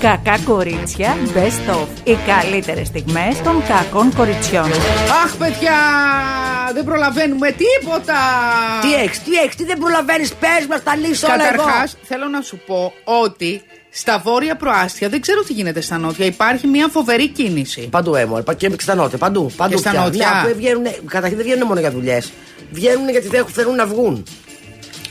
Κακά κορίτσια Best of. Οι καλύτερες στιγμές των κακών κοριτσιών. Αχ, παιδιά! Δεν προλαβαίνουμε τίποτα! Τι έχεις, τι έχεις, τι δεν προλαβαίνεις, πες μας τα λύσω όλα εγώ. Καταρχάς, θέλω να σου πω ότι στα βόρεια προάστια δεν ξέρω τι γίνεται στα νότια. Υπάρχει μια φοβερή κίνηση. Παντού έμορφα πα- και στα νότια, παντού. παντού Και στα πια. νότια. Μια που βγαίνουν, καταρχήν δεν βγαίνουν μόνο για δουλειές. Βγαίνουν γιατί δεν έχουν- θέλουν να βγουν.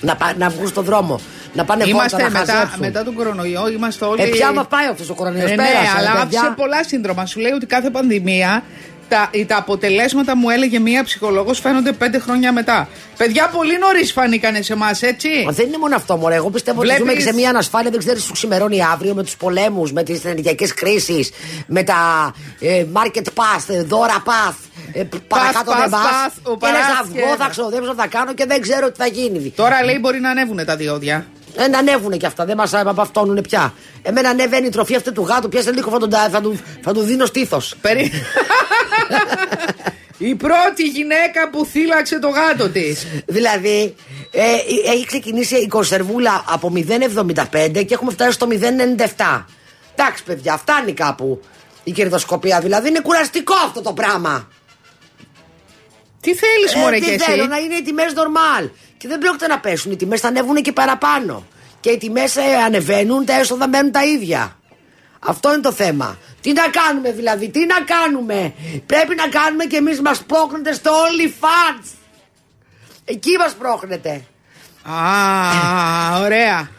Να, πα- να βγουν στον δρόμο. Να πάνε Είμαστε βόλτα, να μετά, χαζέψουν. μετά τον κορονοϊό, είμαστε όλοι. Ε, πια μα πάει αυτό ο κορονοϊός. Ε, ναι, αλλά άφησε πολλά σύνδρομα. Σου λέει ότι κάθε πανδημία τα, τα αποτελέσματα μου έλεγε μία ψυχολόγος φαίνονται πέντε χρόνια μετά. Παιδιά, πολύ νωρίς φανήκανε σε εμάς, έτσι. Δεν είναι μόνο αυτό, μωρέ. Εγώ πιστεύω Βλέπεις- ότι ζούμε και σε μια ανασφάλεια. Δεν ξέρεις τι σου ξημερώνει αύριο με τους πολέμους, με τις ενεργειακές κρίσεις, με τα ε, market pass, ε, δώρα path. Ε, παρακάτω pass, δεν πα. path, ο Και λες θα παράς βγω, και- θα ξοδέψω, θα κάνω και δεν ξέρω τι θα γίνει. Τώρα λέει μπορεί να ανέβουν τα διόδια. Ε, να ανέβουνε κι αυτά, δεν μας απαυτώνουν πια. Εμένα ανεβαίνει η τροφή αυτή του γάτου, πιάσε λίγο θα, τον, θα, του, θα του δίνω στήθος. Περί... Η πρώτη γυναίκα που θύλαξε το γάτο της. Δηλαδή, ε, έχει ξεκινήσει η κονσερβούλα από 0,75 και έχουμε φτάσει στο 0,97. Εντάξει, παιδιά, φτάνει κάπου η κερδοσκοπία. Δηλαδή, είναι κουραστικό αυτό το πράγμα. Τι θέλεις, Μωρέ, Ε, και τι θέλω, εσύ. να είναι οι τιμές normal. Και δεν πρόκειται να πέσουν. Οι τιμές θα ανέβουν και παραπάνω. Και οι τιμές ανεβαίνουν, τα έσοδα μένουν τα ίδια. Αυτό είναι το θέμα. Τι να κάνουμε δηλαδή, τι να κάνουμε; Πρέπει να κάνουμε και εμείς μας πρόκρινετε στο OnlyFans. Εκεί μας πρόκρινετε. Α, ωραία.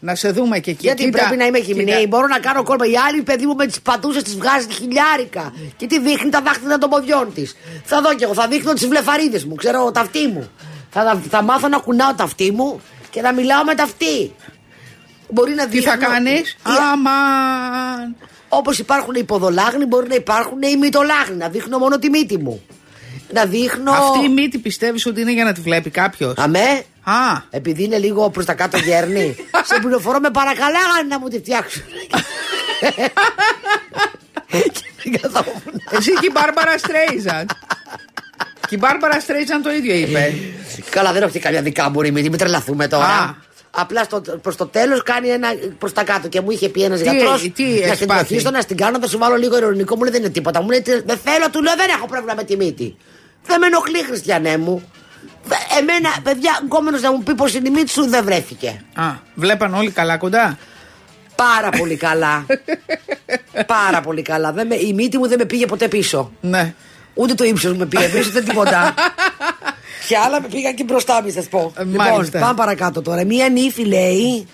Να σε δούμε και εκεί. Γιατί Κοίτα, πρέπει να είμαι κοίτα. γυμνή, μπορώ να κάνω κόλπα. Η άλλη παιδί μου με τις πατούσες τη βγάζει χιλιάρικα. Και τι δείχνει τα δάχτυλα των ποδιών της. Θα δω κι εγώ, θα δείχνω τις βλεφαρίδες μου, ξέρω, τα αυτή μου. Θα, θα μάθω να κουνάω τα αυτή μου και να μιλάω με τα αυτή. Μπορεί να Τι θα κάνεις; Αμάν. Όπως υπάρχουν οι ποδολάγνοι, μπορεί να υπάρχουν οι μυτολάγνοι. Να δείχνω μόνο τη μύτη μου. Να δείχνω. Αυτή η μύτη πιστεύεις ότι είναι για να τη βλέπει κάποιος; Αμέ, Α, επειδή είναι λίγο προς τα κάτω γέρνη. σε πληροφορώ με παρακαλάγανε να μου τη φτιάξουν. Και δεν καθόμουν. εσύ και η Μπάρμπαρα Στρέιζαν. Και η Μπάρμπαρα Στρέιζαν το ίδιο είπε. Καλά, δεν έχει καμιά δικά μου ρήμη, μην τρελαθούμε τώρα. Α. Απλά στο, προς το τέλος κάνει ένα προς τα κάτω και μου είχε πει ένας Τι γιατρός. έχει, τι Να έχεις στην πάθει; τροφίστο, να στην κάνω, θα σου βάλω λίγο ειρωνικό. Μου λέει δεν είναι τίποτα. Μου λέει «Τι- δεν θέλω, του λέω δεν έχω πρόβλημα με τη μύτη. Δεν με ενοχλεί, Χριστιανέ μου. Δε- Εμένα, παιδιά, γκόμενο να μου πει πως είναι η μύτη σου δεν βρέθηκε. Α, βλέπαν όλοι καλά κοντά; Πάρα πολύ καλά. Πάρα πολύ καλά. Δεν με, η μύτη μου δεν με πήγε ποτέ πίσω. Ναι. Ούτε το ύψος μου με πήγε πίσω, ούτε τίποτα. Και άλλα με πήγαν και μπροστά, μη σας πω. Ε, λοιπόν, μάλιστα. πάμε παρακάτω τώρα. Μία νύφη λέει.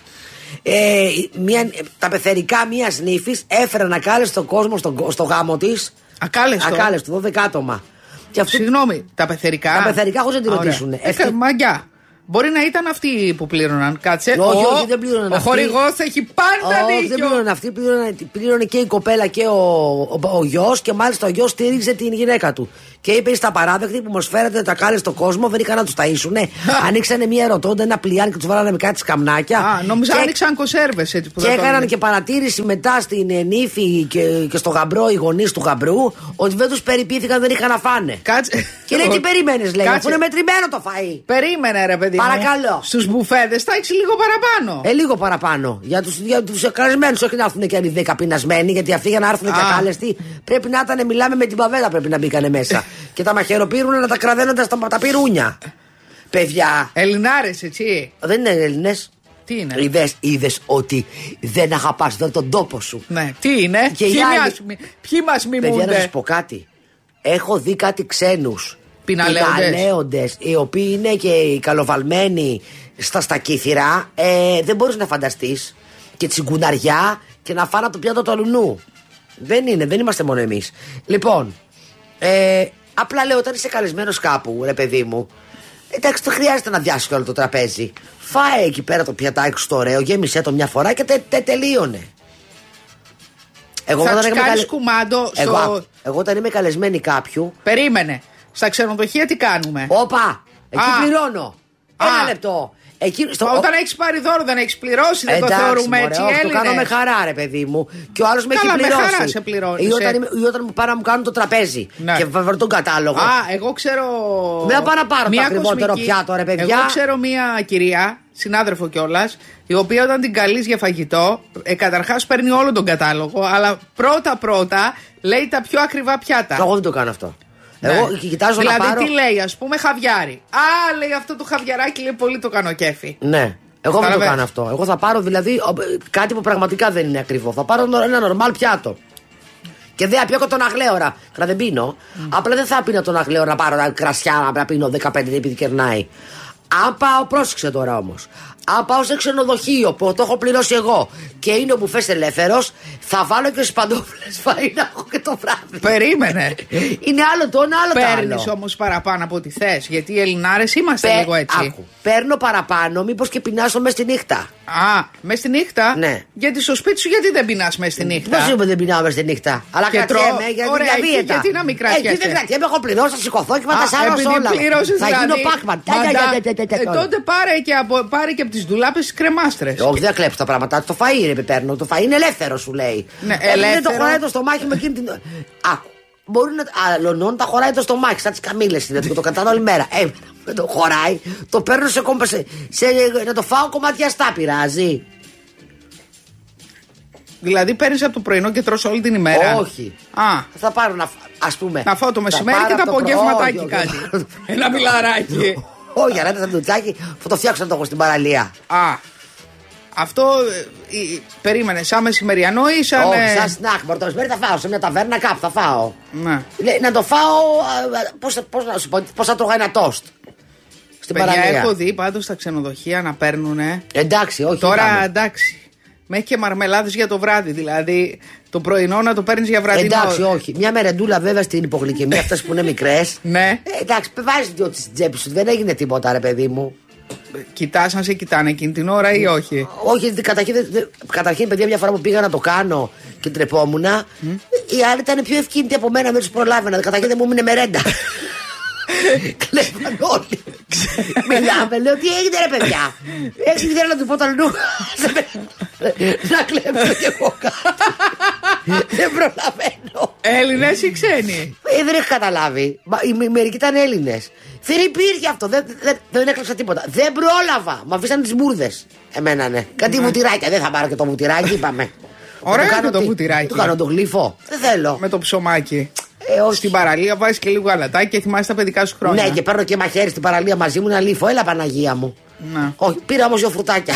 Ε, μία, τα πεθερικά μίας νύφης έφεραν ακάλεστο στον κόσμο στο, στο γάμο της. Ακάλεστο; Ακάλεστο, 12 άτομα. Και αυτή, Συγγνώμη, τα πεθερικά. Τα πεθερικά χωρίς να τη Ωραία. ρωτήσουν. Ε, Ευτυχ- μαγκιά. Μπορεί να ήταν αυτοί που πλήρωναν. Κάτσε. Όχι, Ο- όχι, δεν πλήρωναν Ο αυτοί. χορηγός έχει πάντα Όχι, δεν δίκιο. πλήρωνε αυτή. Πλήρωνε, πλήρωνε και η κοπέλα και ο, ο, ο γιος και μάλιστα ο γιος στήριξε την γυναίκα του. Και είπε στα παράδεκτη που μας φέρατε τα κάλες στον κόσμο, δεν είχαν να τους ταΐσουνε. Ανοίξανε μία ρωτώντα, ένα πλιάνι και τους βάλανε με κάτι σκαμνάκια. Α, νόμιζα και, άνοιξαν κονσέρβες έτσι που και δεν το έκαναν έλεγε. και παρατήρηση μετά στην ε, νύφη και, και στο γαμπρό, οι γονείς του γαμπρού, ότι δεν τους περιποιήθηκαν, δεν είχαν να φάνε. Κάτσε. Και λέει τι περίμενες, λέει, Κάτσε. αφού είναι μετρημένο το φαΐ. Περίμενε, ρε παιδί. Παρακαλώ. Στους μπουφέδε θα έχεις λίγο παραπάνω. Ε, λίγο παραπάνω. Για τους για τους καλεσμένου, όχι να έρθουν και άλλοι 10 πεινασμένοι, γιατί αυτοί για να έρθουν και Α. ακάλεστοι πρέπει να ήταν, μιλάμε με την παβέτα πρέπει να μπήκανε μέσα. και τα μαχαιροπύρουν να τα κραδένονται στα τα πυρούνια. Παιδιά, Ελληνάρες, έτσι. δεν είναι Έλληνες. Τι είναι; Είδες είδες ότι δεν αγαπάς εδώ τον τόπο σου. Ναι, τι είναι; Και οι ποιοι, άλλοι- μας, μι- ποιοι μας Παιδιά, να μιμούνται; σας πω κάτι. Έχω δει κάτι ξένους. Πιναλέοντες. οι οποίοι είναι και οι καλοβαλμένοι στα στακίθυρα. Ε, δεν μπορείς να φανταστείς. Και τσιγκουναριά και να φάνε από το πιάτο του αλουνού. Δεν είναι, δεν είμαστε μόνο εμείς. Λοιπόν, ε, απλά λέω όταν είσαι καλεσμένος κάπου, ρε παιδί μου, εντάξει, δεν χρειάζεται να διάσει όλο το τραπέζι. Φάε εκεί πέρα το πιατάκι στο ωραίο, γέμισε το μια φορά και τε, τε- τελείωνε. Εγώ Θα όταν τους είμαι κάνεις καλε- κουμάντο στο- Εγώ, εγώ όταν είμαι καλεσμένη κάποιου, Περίμενε. Στα ξενοδοχεία τι κάνουμε; όπα, εκεί Α. πληρώνω. Α. Ένα λεπτό. Εκεί, στο, Όταν έχεις πάρει δώρο, δεν έχεις πληρώσει, δεν το Εντάξει, θεωρούμε μωρέ, έτσι. όχι, το Έλληνες. κάνω με χαρά, ρε παιδί μου. Και ο άλλος με έχει Καλά, με πληρώσει. χαρά σε πληρώνεις, Ή όταν, σε- είμαι- ή όταν μου πάνε να μου κάνουν το τραπέζι. Ναι. Και βάλω τον κατάλογο. Α, εγώ ξέρω. Μην πάω να πάρω το μια ακριβότερο κοσμική- πιάτο, ρε παιδιά. Εγώ ξέρω μια κυρία συνάδελφο κιόλας, η οποία όταν την καλείς για φαγητό, ε, καταρχάς παίρνει όλο τον κατάλογο, αλλά πρώτα-πρώτα λέει τα πιο ακριβά πιάτα. Εγώ δεν το κάνω αυτό. Ναι. Εγώ κοιτάζω δηλαδή, να πάρω. τι λέει, ας πούμε, χαβιάρι. Α, λέει αυτό το χαβιαράκι, λέει πολύ το κάνω κέφι. Ναι. Εγώ δεν το Καταλαβαίνεις. κάνω αυτό. Εγώ θα πάρω δηλαδή ο, κάτι που πραγματικά δεν είναι ακριβό. Θα πάρω ένα νορμάλ πιάτο. Και δεν θα πιω και τον αγλέωρα. Τώρα δεν πίνω. Απλά δεν θα πίνω τον αγλέωρα να πάρω ένα κρασιά να πίνω 15 επειδή κερνάει. Αν πάω, πρόσεξε τώρα όμως. Αν πάω σε ξενοδοχείο που το έχω πληρώσει εγώ και είναι ο μπουφές ελεύθερος, θα βάλω και σπαντόφλες φαΐ να έχω και το βράδυ. Περίμενε. Είναι άλλο το ένα, άλλο το Παίρνεις άλλο. όμως παραπάνω από ό,τι θες. Γιατί οι Ελληνάρες είμαστε Πε- λίγο έτσι. Άκου. Παίρνω παραπάνω, μήπως και πεινάσω μες στη νύχτα. Α, μες στη νύχτα; Ναι. Γιατί στο σπίτι σου, γιατί δεν πεινάς μες στη νύχτα; Πώς είπε δεν πεινάω μες στη νύχτα; Αλλά Και κρατιέμαι τρώω. γιατί Ωραία, για εκεί δίαιτα. γιατί να μην Ε, κρατιέσαι; Εκεί δεν κρατιέμαι, έχω πληρώσει, θα σηκωθώ και θα τα σάρω επειδή όλα. πλήρωσες, Θα δηλαδή, γίνω πάκμαν. μαντά- ε, τότε πάρε και από, πάρε και από τις δουλάπε τις κρεμάστρες. Όχι, δεν κλέψω τα πράγματα. Το φαΐ είναι πιπέρνω. Το φαΐ είναι ελεύθερο, σου λέει. Ναι, Ε, Δεν το ελεύθερο. χωράει το στομάχι με εκείνη την. Άκου. Μπορεί να. Αλωνών τα χωράει το στομάχι, σαν τις καμίλε είναι. Το κατάνω όλη μέρα. Ε, δεν το χωράει. Το παίρνω σε κόμπα. Σε, σε, να το φάω κομματιαστά, πειράζει. Δηλαδή παίρνεις από το πρωινό και τρως όλη την ημέρα; Όχι. Α, Θα πάρω να. φ- Ας πούμε. να φάω το θα μεσημέρι πάρω και το από πρωί- απογευματάκι Όχι, όχι, κάτι. όχι. Ένα μιλαράκι. Όχι, αλλά ένα σαντουτσάκι θα το φτιάξω να το έχω στην παραλία. Α, αυτό ε, ε, περίμενε, σαν μεσημεριανό ή σαν. Όχι, ε, σαν σνακ. Μπορεί το μεσημέρι θα φάω. Σε μια ταβέρνα κάπου θα φάω. Ναι. Λέει, να το φάω. Πώς πώς να σου πω, πώς θα τρώγα ένα τόστ. Στην Παιδιά, παραλία. έχω δει πάντως στα ξενοδοχεία να παίρνουν. Εντάξει, όχι. Τώρα είπαμε. εντάξει. Μέχρι και μαρμελάδες για το βράδυ. Δηλαδή το πρωινό να το παίρνεις για βραδινό. Εντάξει, όχι. Μια μερεντούλα βέβαια στην υπογλυκαιμία, αυτές που είναι μικρές. Ναι. Ε, εντάξει, βάζεις δυο στην τσέπη σου. Δεν έγινε τίποτα, ρε παιδί μου. Κοιτάς αν σε κοιτάνε εκείνη την ώρα ή όχι; Όχι, γιατί καταρχήν, δεν- δεν- καταρχήν, παιδιά, μια φορά που πήγα να το κάνω και τρεπόμουν, οι άλλοι ήταν πιο ευκίνητοι από μένα, δεν τους προλάβαινα. Καταρχήν δεν μου έμεινε μερέντα. Κλέβαν όλοι. Μιλάμε, λέω τι έγινε ρε παιδιά; Έτσι ήθελα να του πω τα νου. Να κλέψω κι εγώ κάτι. Δεν προλαβαίνω. Έλληνες ή ξένοι; Ε, δεν έχω καταλάβει. Μα, οι, με- μερικοί ήταν Έλληνες. Δεν υπήρχε αυτό. Δεν, δεν, δεν έκλεψα τίποτα. Δεν πρόλαβα. Μ' αφήσαν τις μπουρδες. Εμένα ναι. Κάτι βουτυράκια. Δεν θα πάρω και το βουτυράκι, είπαμε. Ωραία Να είναι το τι- βουτυράκι. Το κάνω το γλύφο. Δεν θέλω. Με το ψωμάκι. Ε, όχι. Στην παραλία βάζεις και λίγο γαλατάκι και θυμάσαι τα παιδικά σου χρόνια. Ναι, και παίρνω και μαχαίρι στην παραλία μαζί μου να λύφω. Έλα, Παναγία μου. Ναι. Όχι, πήρα όμως δύο φρουτάκια.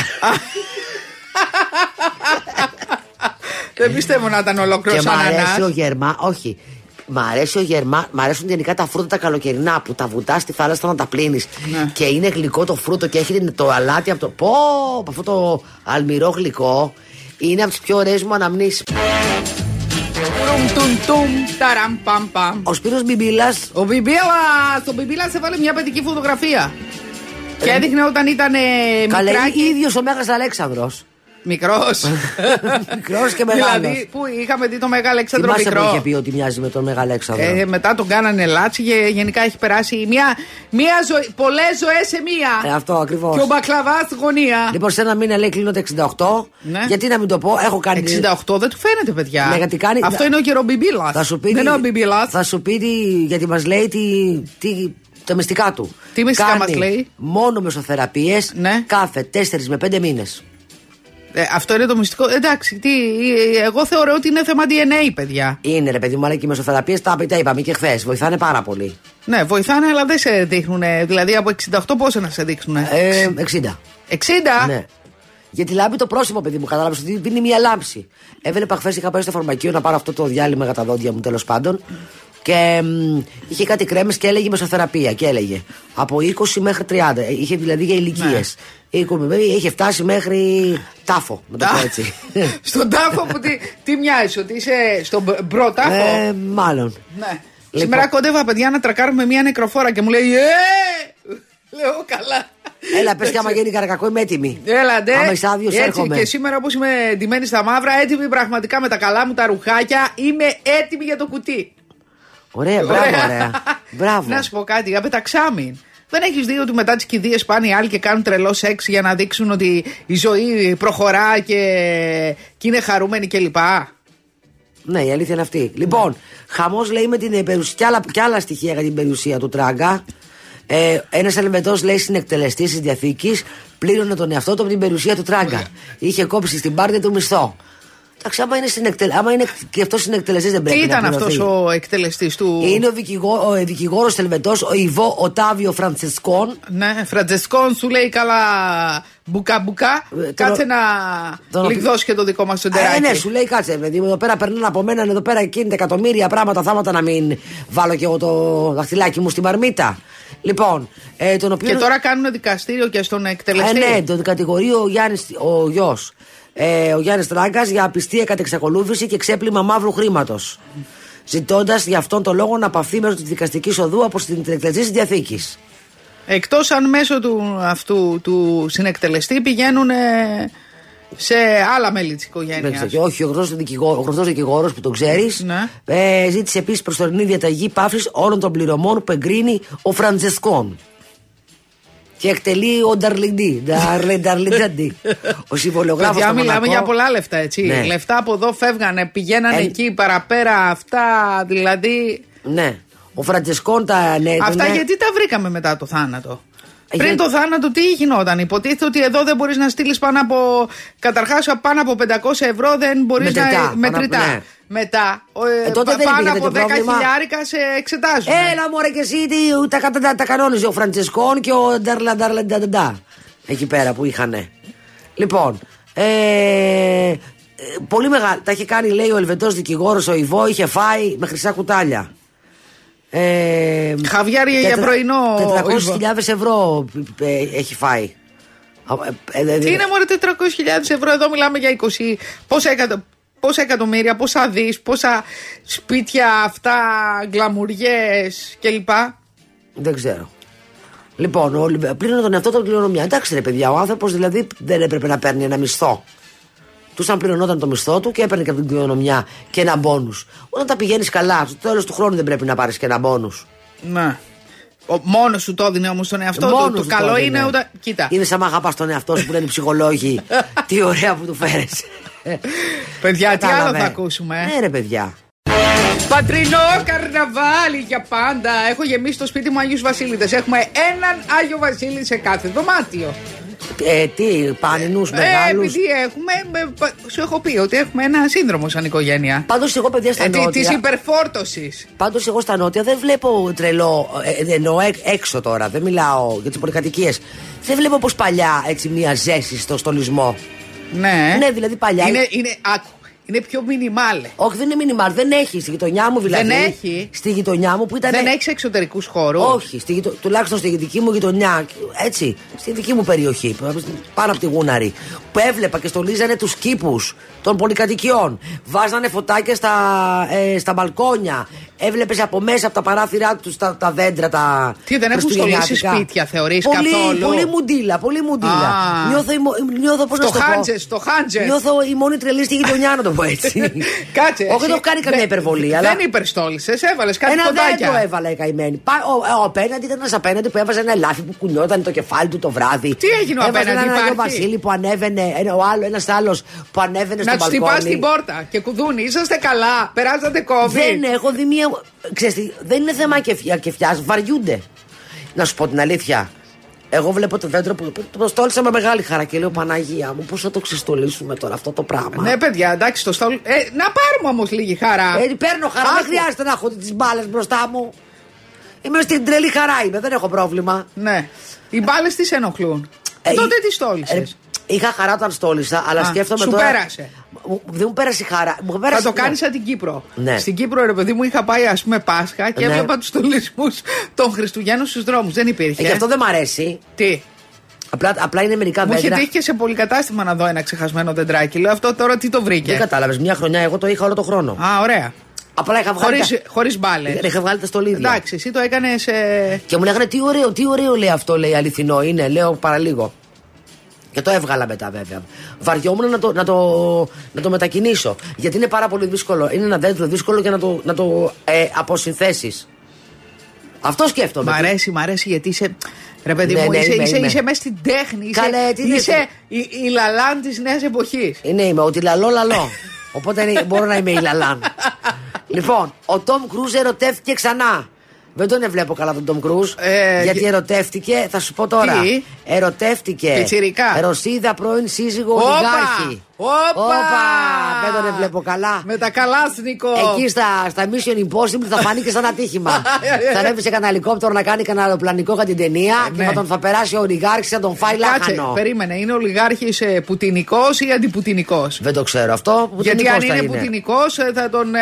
Δεν πιστεύω να ήταν ολόκληρος και μ' αρέσει ο ανανά. γερμά. Όχι. Μ' αρέσει ο γερμά. Μ' αρέσουν γενικά τα φρούτα τα καλοκαιρινά που τα βουτάς στη θάλασσα να τα πλύνεις. Ναι. Και είναι γλυκό το φρούτο και έχει το αλάτι από το. Πω, από αυτό το αλμυρό γλυκό. Είναι από τις πιο ωραίες μου αναμνήσεις Τουμ τουμ τουμ, ταραμ παμ παμ. Ο Σπύρος Μπιμπίλας. Ο Μπιμπίλας, ο Μπιμπίλας έβαλε μια παιδική φωτογραφία. Και έδειχνε όταν ήταν Καλά, είναι μικράκι. ίδιος ο Μέγας Αλέξανδρος. Μικρός. Μικρός και μεγάλος. Δηλαδή, που είχαμε δει το Μέγα Αλέξανδρο Θυμάσαι που μικρό; είχε πει ότι μοιάζει με τον Μέγα Αλέξανδρο; Ε, μετά τον κάνανε λάτσι και γενικά έχει περάσει μια, μια ζωή, πολλές ζωές σε μία. Ε, αυτό ακριβώς. Και ο μπακλαβάς στη γωνία. Λοιπόν, σε ένα μήνα λέει κλείνω τα 68. Ναι. Γιατί να μην το πω, έχω κάνει. 68 δεν του φαίνεται, παιδιά. Ναι, γιατί κάνει- Αυτό είναι ο καιρομπιμπίλα. Θα σου πει. Δεν τι- είναι ο μπιμπίλας. Θα σου πει τι- γιατί μας λέει τι, τι, τα μυστικά του. Τι μυστικά Κάνει μας λέει; Μόνο μεσοθεραπείες Ναι. κάθε 4 με 5 μήνες. Ε, αυτό είναι το μυστικό. Εντάξει, τι, ε, εγώ θεωρώ ότι είναι θέμα DNA, παιδιά. Είναι ρε παιδί μου, αλλά και οι μεσοθεραπείες τα, τα είπαμε και χθες. Βοηθάνε πάρα πολύ. Ναι, βοηθάνε, αλλά δεν σε δείχνουν. Δηλαδή από 68 πόσα να σε δείξουν. Ε, 60. 60. Ναι. Γιατί λάμπει το πρόσημο, παιδί μου, κατάλαβες ότι δίνει μία λάμψη. Έβλεπα χθες, είχα πάει στο φαρμακείο να πάρω αυτό το διάλειμμα για τα δόντια μου τέλος πάντων. Και μ, είχε κάτι κρέμες και έλεγε μεσοθεραπεία. Και έλεγε από 20 μέχρι 30. Ε, Είχε δηλαδή για ηλικίες. Είχε φτάσει μέχρι τάφο, να το πω έτσι. Στον τάφο που τι, τι μοιάζεις, ότι είσαι στον μπ- μπρο τάφο; ε, μάλλον. Ναι. Λοιπόν. Σήμερα κοντεύα παιδιά να τρακάρουμε μια νεκροφόρα και μου λέει Ε! Λέω καλά. Έλα, πες και άμα γίνει καρακακό, είμαι έτοιμη. Έλα, ντε. Άμα είσαι άδειος, Έτσι έρχομαι. και σήμερα όπως είμαι ντυμένη στα μαύρα, έτοιμη πραγματικά με τα καλά μου τα ρουχάκια, είμαι έτοιμη για το κουτί. Ωραία, μπράβο, ωραία. Μπράβο. Να σου πω κάτι, απεταξάμιν. Δεν έχεις δει ότι μετά τις κηδείες πάνε οι άλλοι και κάνουν τρελό σεξ για να δείξουν ότι η ζωή προχωρά και, και είναι χαρούμενοι κλπ. Ναι, η αλήθεια είναι αυτή. Λοιπόν, χαμός λέει με την περιουσία και άλλα, και άλλα στοιχεία για την περιουσία του Τράγκα. Ε, Ένας Ελβετό λέει συνεκτελεστής της διαθήκης πλήρωνε τον εαυτό του από την περιουσία του τράγκα. Είχε κόψει στην πάρτη του μισθό. Εντάξει, άμα είναι, συνεκτελ... άμα είναι και αυτός συνεκτελεστή δεν πρέπει Τι να ήταν πληρωθεί. αυτός ο εκτελεστής του. Είναι ο, δικηγό, ο δικηγόρος Ελβετό, ο Ιβό Οτάβιο Φραντσεσκόν. Ναι, Φραντζεσκόν σου λέει καλά μπουκά μπουκά. Ε, Κάτσε τον- να τον- λιγδώσει και το δικό μας Ε, σεντεράκι. ναι, σου λέει κάτσε, παιδί μου, εδώ πέρα περνάνε από μένα, εδώ πέρα κινείται εκατομμύρια πράγματα, θάματα να μην βάλω και εγώ το δαχτυλάκι μου στην μαρμίτα. Λοιπόν, ε, τον οποίο. Και τώρα κάνουν δικαστήριο και στον Ε, εκτελεστή. ναι, τον κατηγορεί ο Γιάννης, ο γιος. Ε, ο Γιάννης Τράγκα για απιστία κατ' εξακολούθηση και ξέπλυμα μαύρου χρήματος. Ζητώντας για αυτόν τον λόγο να παυθεί μέσω της δικαστικής οδού από την εκτελεστή της διαθήκης. Εκτός αν μέσω του αυτού του συνεκτελεστή πηγαίνουν ε, σε άλλα μέλη της Δεν ξέρω. οικογένειας. Και όχι, ο γνωστός δικηγόρος, ο γνωστός δικηγόρος που τον ξέρεις, Ναι. ε, ζήτησε επίσης προσωρινή διαταγή πάυσης όλων των πληρωμών που εγκρίνει ο Φραντζεσκόν. Και εκτελεί ο Νταρλιντή. Νταρλε- Νταρλινταντή. ο συμβολογράφος. Παιδιά, μιλάμε για πολλά λεφτά, έτσι. Ναι. Λεφτά από εδώ φεύγανε, πηγαίνανε Ε, εκεί παραπέρα, αυτά δηλαδή. Ναι. Ο Φραντζεσκόν τα. Ναι, Αυτά ναι. γιατί τα βρήκαμε μετά το θάνατο; Ε, Πριν για- το θάνατο, τι γινόταν; Υποτίθεται ότι εδώ δεν μπορείς να στείλεις πάνω από. Καταρχάς, πάνω από 500 ευρώ δεν μπορείς Μετρητά, να. πάνω από- Μετρητά. Ναι. Μετά, ο, ε, Ε, τότε πα- δεν πάνω υπήρχε από τέτοιο 10 πρόβλημα. χιλιάρικα σε εξετάζουν. Έλα μωρέ και εσύ τι, τα, τα, τα, τα κανόνιζε ο Φραντζεσκόν και ο Νταρλα Νταρλα ντα, ντα, ντα. Εκεί πέρα που είχανε. Λοιπόν, ε, ε, πολύ μεγάλη. Τα είχε κάνει λέει ο Ελβετός δικηγόρος ο Ιβό, είχε φάει με χρυσά κουτάλια. Ε, Χαβιάρια για τετρα- πρωινό, ο Ιβό. 400.000 ευρώ ε, έχει φάει. Ε, ε, Τι είναι μόνο 400.000 ευρώ, εδώ μιλάμε για 20. Πόσα, εκατο, πόσα εκατομμύρια, πόσα δις, πόσα σπίτια αυτά, γκλαμουριέ κλπ. Δεν ξέρω. Λοιπόν, ο- πλήρωνε τον εαυτό του κληρονομιά. Εντάξει, ρε παιδιά, ο άνθρωπος δηλαδή δεν έπρεπε να παίρνει ένα μισθό. Τους αν πληρωνόταν το μισθό του και έπαιρνε και από την κληρονομιά και ένα μπόνους. Όταν τα πηγαίνεις καλά, στο τέλος του χρόνου δεν πρέπει να πάρεις και ένα μπόνους. Ναι. Μόνος σου το έδινε όμως τον εαυτό του. Το καλό είναι όταν. Κοίτα. Είναι σαν να αγαπάς τον εαυτό σου που λένε οι ψυχολόγοι. Τι ωραία που του φέρε. Παιδιά, τι άλλο Κατάλαβε. θα ακούσουμε; ε; Ναι, ρε παιδιά. Πατρινό καρναβάλι για πάντα. Έχω γεμίσει το σπίτι μου Άγιου Βασίλειδε. Έχουμε έναν Άγιο Βασίλη σε κάθε δωμάτιο. Ε, τι, πάνινου, Ε, μεγάλους. επειδή έχουμε. με- πα- σου έχω πει ότι έχουμε ένα σύνδρομο σαν οικογένεια. Πάντως εγώ, παιδιά, στα Ε, τη νότια. υπερφόρτωσης. Πάντως, εγώ στα νότια δεν βλέπω τρελό. Ε, εννοώ εκ- έξω τώρα, δεν μιλάω για τις πολυκατοικίες. Δεν βλέπω όπω παλιά έτσι μια ζέση στο στολισμό. Ναι. Ναι, δηλαδή παλιά. Είναι, είναι, άκου, είναι πιο μινιμάλε. Όχι, δεν είναι μινιμάλ, δεν έχει. Στη γειτονιά μου δηλαδή. Δεν έχει. Στη γειτονιά μου που ήταν. Δεν έχεις εξωτερικούς χώρους; Όχι, στη, γειτο- τουλάχιστον στη δική μου γειτονιά, έτσι, στη δική μου περιοχή, πάνω από τη Γούναρη, που έβλεπα και στολίζανε τους κήπους των πολυκατοικιών. Βάζανε φωτάκια στα, ε, στα μπαλκόνια. Έβλεπες από μέσα από τα παράθυρά τους τα, τα δέντρα, τα. Τι, δεν έχουν χριστουγεννιάτικα. στολίσει σπίτια, θεωρείς, πολύ, καθόλου; Πολύ μουντίλα, πολύ μουντίλα. Α. Νιώθω, η μο- νιώθω πώς να Στο σου το πω. χάντζες, στο χάντζες. Νιώθω η μόνη τρελή στη γειτονιά, να το πω έτσι. Κάτσε. Όχι, δεν εσύ έχω κάνει καμία δεν- υπερβολή. αλλά... Δεν υπερστόλισε, έβαλες κάτι Ένα φωτάκια. δέντρο έβαλα η καημένη. Πα- Ο, ο απέναντι ήταν ένας απέναντι που έβαζε ένα ελάφι που κουνιόταν το κεφάλι του το βράδυ. Τι έγινε ο Έβαζε απέναντι, έναν Άγιο υπάρχει; Βασίλη που ανέβαινε, ένα, ο άλλο, ένας άλλος που ανέβαινε Να στο τους μπαλκόνι. τυπά την πόρτα και κουδούνι. Είσαστε καλά. Περάσατε COVID. Δεν έχω δει μία. Ξέρεις τι, δεν είναι θέμα κεφιά, κεφιάς, βαριούνται. Να σου πω την αλήθεια. Εγώ βλέπω το δέντρο που που το στόλισα με μεγάλη χαρά και λέω Παναγία μου, πώς θα το ξεστολίσουμε τώρα αυτό το πράγμα; Ναι, παιδιά, εντάξει, το στόλ. Ε, να πάρουμε όμως λίγη χαρά. Ε, παίρνω χαρά, Άκου. δεν χρειάζεται να έχω τις μπάλες μπροστά μου. Είμαι στην τρελή χαρά, είμαι, δεν έχω πρόβλημα. Ναι. Οι μπάλες τις σε ενοχλούν. Ε, Τότε ε, τις στόλισες. Ε, Είχα χαρά όταν στόλισα, αλλά Α, σκέφτομαι σου τώρα. πέρασε. Μου- Δεν μου πέρασε η χαρά. Μου Θα πέρασε, το ναι. κάνεις σαν την Κύπρο. Ναι. Στην Κύπρο, ρε παιδί μου, είχα πάει ας πούμε Πάσχα και Ναι. έβλεπα τους στολισμούς των Χριστουγέννων στους δρόμους. Δεν υπήρχε. Ε, και αυτό δεν μ' αρέσει. Τι; Απλά, απλά είναι μερικά Μου είχε δέντρα. τύχει και σε πολυκατάστημα να δω ένα ξεχασμένο δεντράκι. Λέω αυτό τώρα τι το βρήκε; Δεν κατάλαβες. Μια χρονιά εγώ το είχα όλο το χρόνο. Α, ωραία. Απλά είχα βγάλει. Χωρίς, τα- χωρίς μπάλε. Δεν είχα βγάλει τα στολίδια. Εντάξει, εσύ το έκανες σε. Και μου λέγανε τι ωραίο, τι ωραίο λέει αυτό, λέει αληθινό είναι. Λέω παραλίγο. Και το έβγαλα μετά βέβαια. Βαριόμουν να το, να το, να το μετακινήσω. Γιατί είναι πάρα πολύ δύσκολο. Είναι ένα δέντρο δύσκολο για να το, να το ε, αποσυνθέσεις. Αυτό σκέφτομαι. Μ' αρέσει, μ' αρέσει γιατί είσαι. Ρε παιδί Ναι, μου, ναι, είσαι, είμαι, είσαι, είμαι. είσαι μέσα στην τέχνη. Είσαι, Καλέ, τι είσαι δεν- η, η λαλάν της νέας εποχής. Είναι, είμαι ότι λαλό λαλό. Οπότε είναι- μπορώ να είμαι η λαλάν. λοιπόν, ο Τόμ Κρούζ ερωτεύτηκε ξανά. Δεν τον βλέπω καλά τον Τόμ Κρούζ. Ε, γιατί γε- ερωτεύτηκε, θα σου πω τώρα. Τι; Ερωτεύτηκε. Πιτσιρικά. Ρωσίδα πρώην σύζυγο Όπα! Ολιγάρχη. Όπα! Δεν τον βλέπω καλά. Με τα καλάσνικο. Εκεί στα, στα Mission Impossible θα φανεί και σαν ατύχημα. θα ανέβει σε κανένα ελικόπτερο να κάνει κανένα αεροπλανικό για την ταινία και ναι. θα τον θα περάσει ο Ολιγάρχη θα τον φάει Κάτσε, λάχανο. περίμενε. Είναι ολιγάρχη ε, πουτινικός ή αντιπουτινικός; Δεν το ξέρω αυτό. Γιατί πουτινικός αν θα είναι πουτινικός θα τον. ε,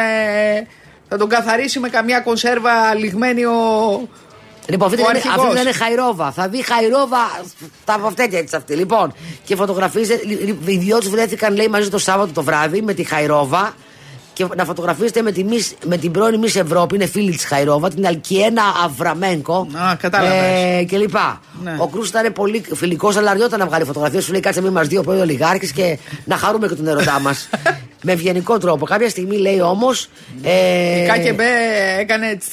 θα τον καθαρίσει με καμιά κονσέρβα λιγμένη ο. Λοιπόν, αυτή Ο είναι, αρχηγός. αυτή είναι Χαϊρόβα. Θα δει Χαϊρόβα τα αυτέτια της αυτή. Λοιπόν, και φωτογραφίζεται. Οι δυο τους βρέθηκαν, λέει, μαζί το Σάββατο το βράδυ με τη Χαϊρόβα. Και να φωτογραφίζεται με, τη, Miss- με την πρώην Miss Ευρώπη, είναι φίλη της Χαϊρόβα, την Αλκιένα Αβραμένκο. Α, κατάλαβες. Ε, και λοιπά. Ναι. Ο Κρούς ήταν πολύ φιλικός, αλλά αργιόταν να βγάλει φωτογραφίες. Σου λέει κάτσε μη μας δύο πρώην ολιγάρχη και να χαρούμε και τον ερωτά μας. με ευγενικό τρόπο. Κάποια στιγμή λέει όμως. Ε, Η Κάκεμπέ έκανε. τς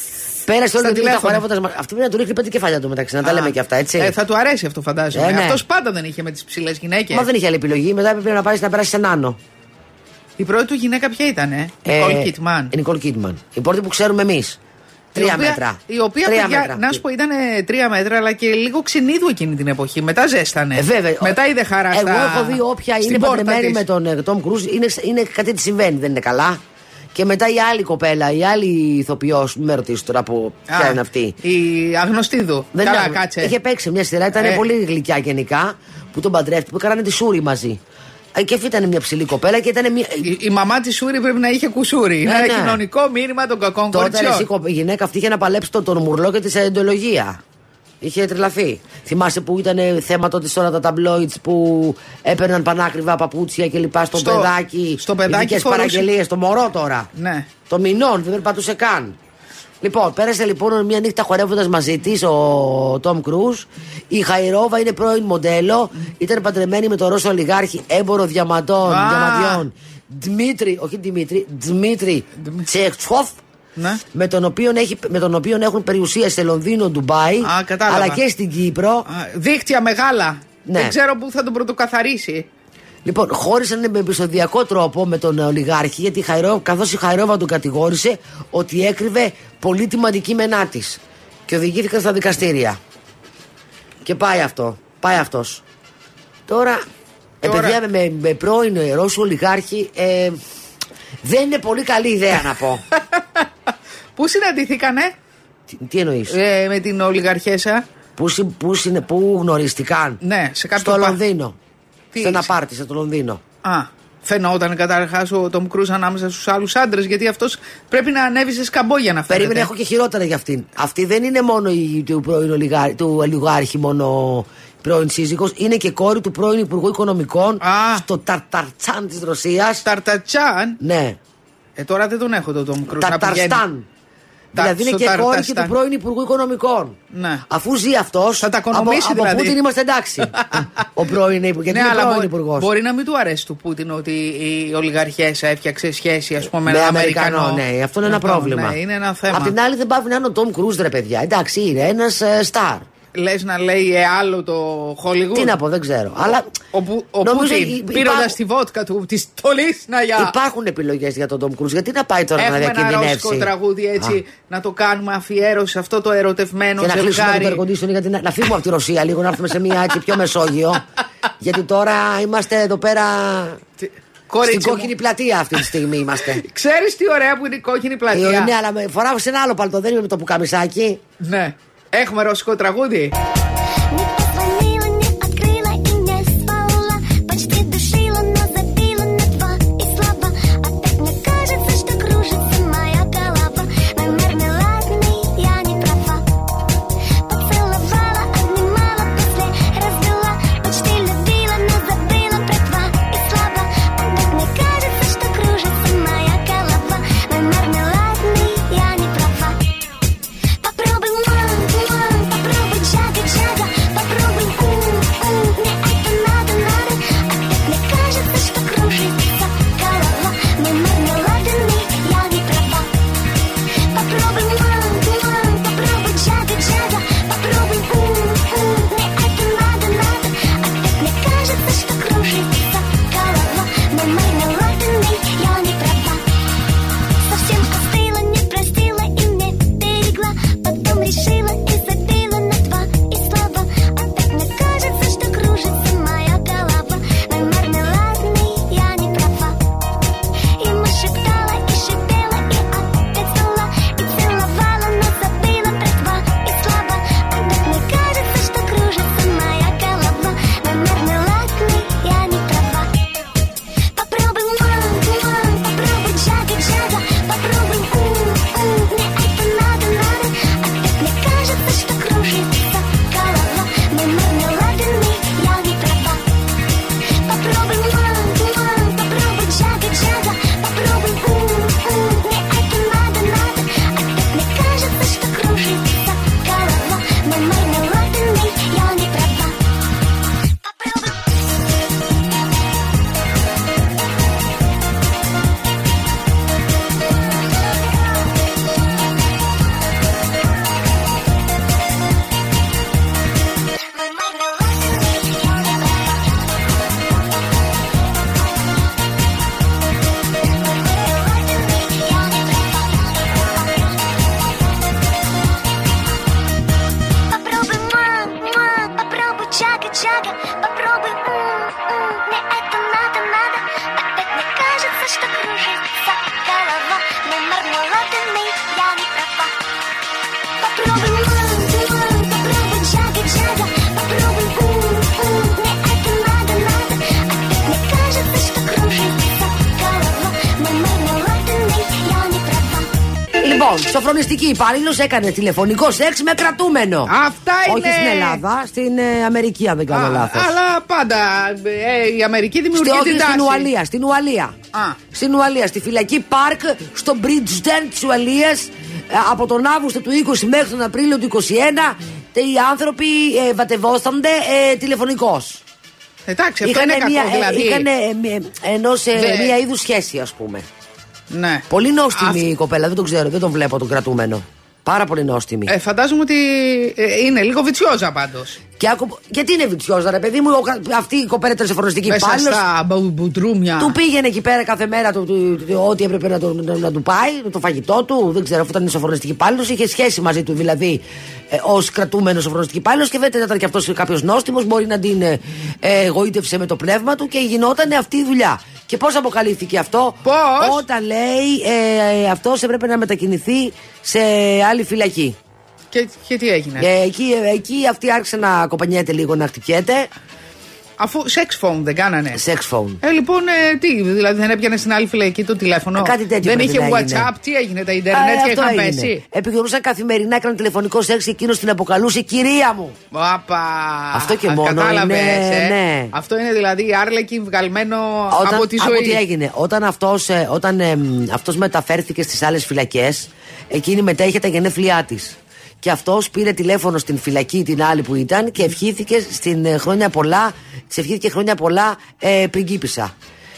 Πέρασε όλη στα την νύχτα τηλέφωνα. χορεύοντας. Αυτή πρέπει να του ρίχνει πέντε κεφάλια του μεταξύ, να τα Α. λέμε και αυτά, έτσι. Ε, θα του αρέσει αυτό, φαντάζομαι. Ε, ναι. Αυτός πάντα δεν είχε με τις ψηλές γυναίκες. Μα δεν είχε άλλη επιλογή. Μετά έπρεπε να πάει να περάσεις σε νάνο. Η πρώτη του γυναίκα ποια ήταν, ε; Νικόλ Κίντμαν. Η Νικόλ Κίντμαν. Η πρώτη που ξέρουμε εμείς. Τρία η οποία, μέτρα. Η οποία, Τρία παιδιά, μέτρα. να σου πω, ήταν τρία μέτρα, αλλά και λίγο ξυνίδου εκείνη την εποχή. Μετά ζέστανε. Ε, βέβαια. Μετά είδε χαρά Εγώ στα... έχω δει όποια στην είναι πόρτα παντρεμένη της. με τον ε, Τόμ Κρούζ, είναι, είναι κάτι τι συμβαίνει, δεν είναι καλά. Και μετά η άλλη κοπέλα, η άλλη ηθοποιός, μην με ρωτήσεις τώρα που Α, ποια είναι αυτή. Η αγνωστίδου. Δεν Καλά, είναι- κάτσε. Είχε παίξει μια σειρά, ήταν Ε. πολύ γλυκιά γενικά, που τον παντρεύτηκε, που κάνανε τη Σούρη μαζί. Ε, Και αυτή ήταν μια ψηλή κοπέλα και ήταν μια. Η, η μαμά της Σούρη πρέπει να είχε κουσούρι. Είναι Ναι, ένα ναι. κοινωνικό μήνυμα των κακών Τότε ρε, κοριτσιών. εσύ, κο- η γυναίκα αυτή είχε να παλέψει τον, τον μουρλό και τη εντολογία. Είχε τρελαθεί. Θυμάσαι που ήταν ε, θέμα τότε σε όλα τα ταμπλόιτ που έπαιρναν πανάκριβα παπούτσια και λοιπά στο, Στο- παιδάκι. στο παιδάκι ειδικές φορούσε- παραγγελίες, το μωρό τώρα. Ναι. Το μηνών, δεν περπατούσε καν. Λοιπόν, πέρασε λοιπόν μια νύχτα χορεύοντας μαζί της ο Τόμ Κρούζ. Η Χαϊρόβα είναι πρώην μοντέλο. Ήταν παντρεμένη με τον Ρώσο ολιγάρχη έμπορο διαμαντών, Α. διαμαντιών. Δημήτρη, όχι Δημήτρη, Δημήτρη Τσεχτσόφ. Ναι. Με τον, οποίο έχει, με τον οποίο έχουν περιουσία σε Λονδίνο, Ντουμπάι, Α, κατάλαβα. αλλά και στην Κύπρο. Α, Δίχτυα μεγάλα. Ναι. Δεν ξέρω πού θα τον πρωτοκαθαρίσει. Λοιπόν, χώρισαν με επεισοδιακό τρόπο με τον ολιγάρχη, γιατί καθώς η Χαϊρόβα τον κατηγόρησε ότι έκρυβε πολύτιμα αντικείμενά της. Και οδηγήθηκαν στα δικαστήρια. Και πάει αυτό. Πάει αυτός. Τώρα, ε, Τώρα- παιδιά, με, με, με πρώην Ρώσο ολιγάρχη, ε, δεν είναι πολύ καλή ιδέα να πω. Πού συναντηθήκανε τι, τι εννοείς, ε, με την ολιγαρχέσα. πού, συ- πού, συν- πού γνωριστηκαν; Ναι, σε κάποιο Στο πα- Λονδίνο. Τι σε ένα είσαι; πάρτι, στο Λονδίνο. Α, φαινόταν καταρχάς ο Τόμ Κρούζ ανάμεσα στους άλλους άντρες, γιατί αυτός πρέπει να ανέβει σε σκαμπό για να φαίνεται. Περίμενε, έχω και χειρότερα για αυτήν. Αυτή δεν είναι μόνο η, του πρώην ολιγά- του ολιγάρχη, μόνο πρώην σύζυγος, είναι και κόρη του πρώην Υπουργού Οικονομικών Α. στο Ταρταρτσάν της Ρωσίας. Ταρτατσάν; Ναι, Ε, τώρα δεν τον έχω τον Τόμ Κρούζ. να πηγαίνει. Ταρταρστάν. Τα- Δηλαδή είναι στο και κόρη και Ταρταρστάν. του πρώην Υπουργού Οικονομικών. Ναι. Αφού ζει αυτός. Θα τα από, οικονομήσει από δηλαδή. Πούτιν είμαστε εντάξει. ο πρώην Υπουργό. Γιατί ναι, είναι αλλά πρώην μπορεί, Υπουργός. μπορεί να μην του αρέσει του Πούτιν ότι η ολιγαρχέσα έφτιαξε σχέση ας πούμε, με Με έναν Αμερικανό, Αμερικανό. ναι, αυτό είναι ένα Αυτό, πρόβλημα. Ναι, είναι ένα θέμα. Απ' την άλλη δεν πάει να είναι ο Τόμ Κρούζ, ρε παιδιά. Εντάξει, είναι ένας στάρ. Λες να λέει ε, άλλο το Hollywood; Τι να πω, δεν ξέρω. Αλλά Ο, Που- ο νομίζω Πούτιν υ- πήροντας υπάρχουν- τη βότκα του, της στολή να για. Υπάρχουν επιλογές για τον Τόμ Κρούζ. Γιατί να πάει τώρα Έχουμε να ένα διακινδυνεύσει; ρώσικο τραγούδι έτσι να το κάνουμε αφιέρωση σε αυτό το ερωτευμένο Και να κλείσουμε το ζευγάρι. air conditioning γιατί να, να φύγουμε από τη Ρωσία λίγο, να έρθουμε σε μια έτσι πιο Μεσόγειο. γιατί τώρα είμαστε εδώ πέρα. Τι- Στην Κορίτσι μου, κόκκινη πλατεία αυτή τη στιγμή είμαστε. Ξέρεις τι ωραία που είναι η κόκκινη Ε, πλατεία. ναι, αλλά με- φοράω σε ένα άλλο παλτό, δεν είμαι με το πουκαμισάκι. Ναι. Έχουμε ρωσικό τραγούδι; Λοιπόν, σοφρονιστική υπάλληλος έκανε τηλεφωνικό σεξ με κρατούμενο. Αυτά Όχι είναι. στην Ελλάδα, στην ε, Αμερική, αν δεν κάνω Α, λάθος. Αλλά πάντα ε, η Αμερική δημιουργεί Στη, την όχι, τάση. στην Ουαλία, στην Ουαλία. Α. Στην Ουαλία, στη φυλακή Πάρκ, στο Bridgestone της Ουαλίας, από τον Αύγουστο του 20 μέχρι τον Απρίλιο του 21, τε- οι άνθρωποι ε, βατευόστανται ε, τηλεφωνικώ. Εντάξει, αυτό είναι κακό. μια, δηλαδή. είχανε, ε, μ- ενός, ε, Δε- μια είδους σχέση, ας πούμε. Ναι. Πολύ νόστιμη Αυτή- η κοπέλα, δεν τον ξέρω, δεν τον βλέπω τον κρατούμενο. Πάρα πολύ νόστιμη. Ε, φαντάζομαι ότι ε, είναι λίγο βιτσιόζα πάντως. Και άκου, γιατί είναι βιτσιόζα, ρε παιδί μου, ο κα- αυτή η κοπέλα ήταν σε φοροστική Μέσα υπάλληλο. στα μπου- μπουτρούμια. Του πήγαινε εκεί πέρα κάθε μέρα του, του, του- ό,τι έπρεπε να, του- να, να του πάει, το φαγητό του. Δεν ξέρω, αφού ήταν σοφρονιστική υπάλληλος, είχε σχέση μαζί του δηλαδή ε, ως κρατούμενος σοφρονιστική υπάλληλος και βέβαια ήταν και αυτός κάποιος νόστιμος, μπορεί να την ε, ε, εγωίτευσε με το πνεύμα του και γινόταν αυτή η δουλειά. Και πώς αποκαλύφθηκε αυτό, Πώς; Όταν λέει ε, ε, αυτός έπρεπε να μετακινηθεί σε άλλη φυλακή. Και, και τι έγινε; Ε, εκεί, ε, εκεί αυτή άρχισε να κοπανιέται λίγο, να χτυπιέται. Αφού sex phone δεν κάνανε. Sex phone. Ε, λοιπόν, ε, τι, δηλαδή δεν έπιανε στην άλλη φυλακή το τηλέφωνο; Ε, κάτι τέτοιο δεν πρέπει είχε να έγινε. WhatsApp, τι έγινε, τα Ιντερνετ Α, και αυτό είχαν έγινε. πέσει; Επικοινωνούσαν καθημερινά, έκαναν τηλεφωνικό σεξ και εκείνος την αποκαλούσε κυρία μου. Πάπα. Αυτό και Α, μόνο κατάλαβες, είναι- ε; ναι. Αυτό είναι δηλαδή άρλεκι βγαλμένο Όταν, από τη ζωή. τι έγινε. Όταν αυτός, ε, όταν, ε, μ, αυτός μεταφέρθηκε στις άλλες φυλακές, εκείνη μετέχε τα γενέθλιά της. Και αυτός πήρε τηλέφωνο στην φυλακή την άλλη που ήταν και ευχήθηκε στην ε, χρόνια πολλά, της ευχήθηκε χρόνια πολλά ε, πριγκίπισσα.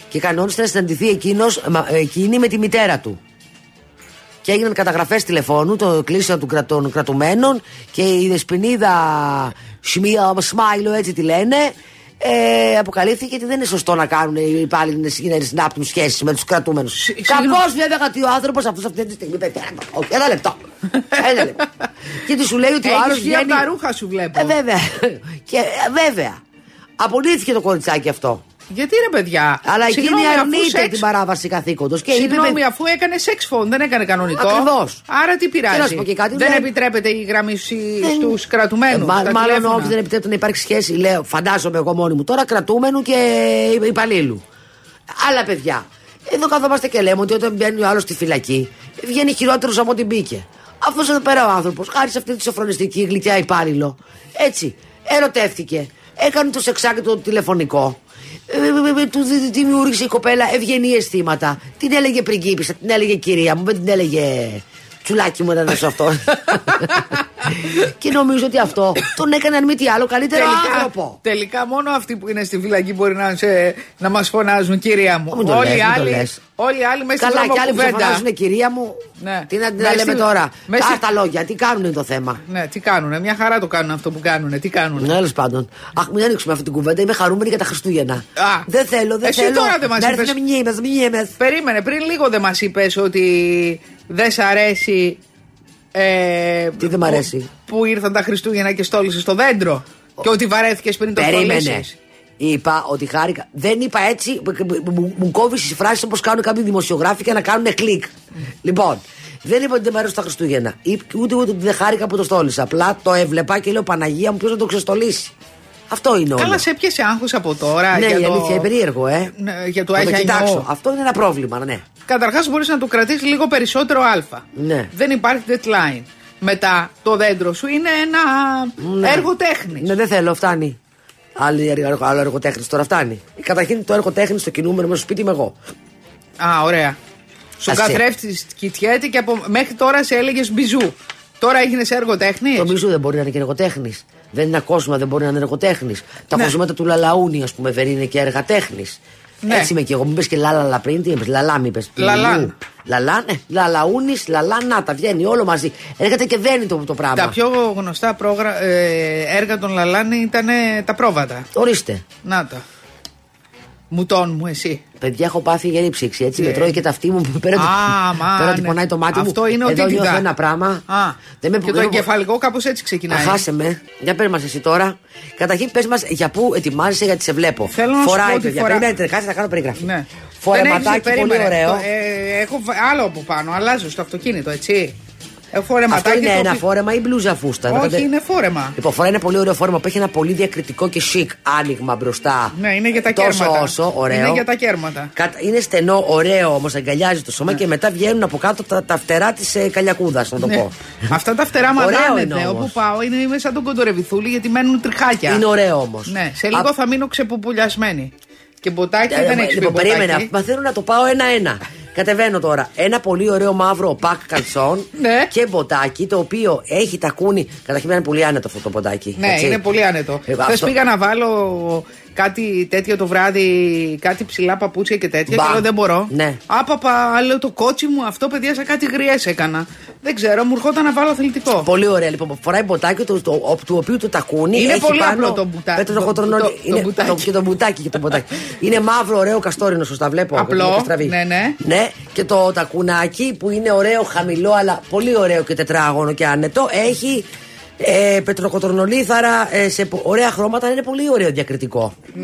Και κανόνισε να συναντηθεί εκείνος, μα, ε, εκείνη με τη μητέρα του. Και έγιναν καταγραφές τηλεφώνου, το κλείσαν των, κρα- των κρατουμένων και η δεσποινίδα Σμία Σμάιλο, έτσι τη λένε, ε, αποκαλύφθηκε ότι δεν είναι σωστό να κάνουν οι υπάλληλοι να συνάπτουν σχέσεις με τους κρατούμενους. συγγνώμη. Κακώς βέβαια γιατί ο άνθρωπος αυτός αυτή τη στιγμή. παιδιά, Όχι, ένα λεπτό. Ένα λεπτό. και τι σου λέει ότι ο Έχεις άλλος βγει από τα ρούχα σου βλέπω. Ε, βέβαια. και, ε, βέβαια. Απολύθηκε το κοριτσάκι αυτό. Γιατί ρε παιδιά. Αλλά εκείνη Συγγνώμη, αφού αρνείται σεξ- την παράβαση καθήκοντος. Και είπε. Συγγνώμη, αφού έκανε sex phone, δεν έκανε κανονικό. Ακριβώς. Άρα τι πειράζει. Και να σου πω και κάτι, δεν δεν- επιτρέπεται η γραμμή Δεν- στους κρατουμένους. Ε, μα- μάλλον όχι, δεν επιτρέπεται να υπάρξει σχέση. Λέω, φαντάζομαι εγώ μόνη μου τώρα κρατούμενου και υπαλλήλου. Άλλα παιδιά. Εδώ καθόμαστε και λέμε ότι όταν μπαίνει ο άλλος στη φυλακή, βγαίνει χειρότερος από ό,τι μπήκε. Αυτός εδώ πέρα ο άνθρωπος, χάρη σε αυτή τη σοφρονιστική γλυκιά υπάλληλο, έτσι, ερωτεύτηκε. Έκανε το σεξάκι το τηλεφωνικό. Ε, ε, ε, ε, Του δη- δημιούργησε η κοπέλα ευγενή αισθήματα. Την έλεγε πριγκίπισσα, την έλεγε κυρία μου, δεν την έλεγε τσουλάκι μου ήταν αυτό. και νομίζω ότι αυτό τον έκανε αν μη τι άλλο καλύτερο άνθρωπο. τελικά μόνο αυτοί που είναι στη φυλακή μπορεί να, σε, να μας φωνάζουν κυρία μου. Μην το όλοι, λες, οι μην το άλλοι, λες. όλοι οι άλλοι μέσα στην Καλά, και άλλοι που σε κουβέντα. φωνάζουν κυρία μου. Ναι. Τι να, τι Μες να λέμε στη- τώρα; μες στη- Α, τα λόγια, τι κάνουν είναι το θέμα; Ναι, τι κάνουνε; Μια χαρά το κάνουν αυτό που κάνουνε. Τι κάνουνε; Τέλος πάντων. Αχ, μην ανοίξουμε αυτή την κουβέντα. Είμαι χαρούμενη για τα Χριστούγεννα. Α. δεν θέλω, δεν Εσύ θέλω. τώρα δεν μας να είπες. έρθουν μνήμες, μνήμες. Περίμενε, πριν λίγο δεν μας είπες ότι δεν σ' αρέσει. Ε, Τι δεν μ' αρέσει; Που, που ήρθαν τα Χριστούγεννα και στόλισε στο δέντρο. Και ότι βαρέθηκες πριν το Περίμενε. στολίσεις. Είπα ότι χάρηκα. Δεν είπα έτσι. Μου, μου κόβεις τις φράσεις όπως κάνουν κάποιοι δημοσιογράφοι και να κάνουν κλικ. λοιπόν, δεν είπα ότι δεν μου αρέσουν τα Χριστούγεννα. Είπε- Ούτε, ούτε ότι δεν χάρηκα που το στόλισα. Απλά το έβλεπα και λέω Παναγία μου, ποιος να το ξεστολίσει; Αυτό είναι όλο. Καλά, σε έπιασε άγχος από τώρα. Ναι, για η το... αλήθεια είναι περίεργο, ε. Ναι, για το Θα Άγια κοιτάξω. Νιώ. Αυτό είναι ένα πρόβλημα, ναι. Καταρχάς, μπορείς να του κρατήσεις λίγο περισσότερο Α. Ναι. Δεν υπάρχει deadline. Μετά το δέντρο σου είναι ένα Ναι. έργο τέχνης. Ναι, δεν θέλω, φτάνει. Άλλη, έργο- άλλο έργο τέχνης τώρα φτάνει. Καταρχήν το έργο τέχνης στο κινούμενο μέσα στο σπίτι είμαι εγώ. Α, ωραία. Στον Ας σε- καθρέφτης κοιτιέται και από... μέχρι τώρα σε έλεγες μπιζού. Τώρα έγινε έργο τέχνης; Το μισού δεν μπορεί να είναι και εργοτέχνη. Δεν είναι ένα κόσμο, δεν μπορεί να είναι εργοτέχνης. Τα Ναι. κοσμήματα του Λαλαούνι, ας πούμε, δεν είναι και έργα τέχνη. Ναι. Έτσι είμαι και εγώ. Μην πε και λάλαλα πριν, τι είπες, λαλά, μη πε. Λαλάν. Λαλά, ναι. Λαλαούνι, λαλά, να τα βγαίνει όλο μαζί. Έρχεται και δένει το, το πράγμα. Τα πιο γνωστά πρόγρα... ε, έργα των Λαλάνη ήταν τα πρόβατα. Ορίστε. Να τα. Μουτών μου, εσύ. Παιδιά, έχω πάθει γερή ψήξη. Έτσι, Ε. με τρώει και τα αυτή μου. Πέρα ότι, Α, μα, πέρα ότι ναι. πονάει το μάτι μου. Αυτό είναι Εδώ ότι νιώθω κοιτά. ένα πράγμα. Α, Δεν με και το δεν- εγκεφαλικό κάπως έτσι ξεκινάει. Αχάσε με. Για πες μας εσύ τώρα. Καταρχήν πες μας για πού ετοιμάζεσαι γιατί σε βλέπω. Θέλω να σου Φοράει πω ότι παιδιά. φορά- Περιμένετε, κάτσε να κάνω περιγραφή. Ναι. Φορεματάκι Δεν έχεις- πολύ περίμενε. ωραίο. Το, ε, έχω βα- άλλο από πάνω. Αλλάζω στο αυτοκίνητο, έτσι. Ε, φορεματάκι Αυτό είναι το ένα οποίο- φόρεμα ή μπλούζα φούστα. Όχι, Κατε- είναι φόρεμα. Λοιπόν, φοράει ένα πολύ ωραίο φόρεμα που έχει ένα πολύ διακριτικό και chic άνοιγμα μπροστά. Ναι, είναι για τα Τόσο κέρματα. όσο, ωραίο. Είναι για τα κέρματα. Κατα- Είναι στενό, ωραίο όμως, αγκαλιάζει το Ναι. σώμα και μετά βγαίνουν από κάτω τα, τα φτερά της ε, καλιακούδας, να το Ναι. πω. Αυτά τα φτερά Ωραίο μαντάνετε. είναι όμως. Όπου πάω είναι είμαι σαν τον κοντορεβιθούλη γιατί μένουν τριχάκια. Είναι ωραίο όμως. Ναι, σε λίγο θα μείνω ξεπουπουλιασμένη. Και μποτάκι δεν έχεις Λοιπόν, πει περίμενα. μποτάκι. Μαθαίνω να το πάω ένα-ένα. Κατεβαίνω τώρα. Ένα πολύ ωραίο μαύρο πακ καλτσόν Ναι. και μποτάκι το οποίο έχει τακούνι. Καταρχήν είναι πολύ άνετο αυτό το μποτάκι. Ναι, έτσι. είναι πολύ άνετο. Ε, Χθες αυτό- πήγα να βάλω κάτι τέτοιο το βράδυ, κάτι ψηλά παπούτσια και τέτοια. Μπα. Και λέω δεν μπορώ. Ναι. Άπαπα, λέω το κότσι μου αυτό, παιδιά, σαν κάτι γριές έκανα. Δεν ξέρω, μου ερχόταν να βάλω αθλητικό. Πολύ ωραία. Λοιπόν, φοράει μποτάκι το, το, ο- του οποίου το τακούνι. Είναι έχει πολύ πάνω απλό το μπουτά- πέτρο το- χωτρονόλι. το- το είναι, μπουτάκι. και το μπουτάκι και το μπουτάκι. είναι μαύρο, ωραίο καστόρινο, σωστά βλέπω. Απλό, Είναι στραβή. ναι, ναι. Ναι, και το τακουνάκι που είναι ωραίο, χαμηλό, αλλά πολύ ωραίο και τετράγωνο και άνετο. Έχει ε, πετροκοτρονολίθαρα ε, σε πο- ωραία χρώματα. Είναι πολύ ωραίο διακριτικό. Ναι.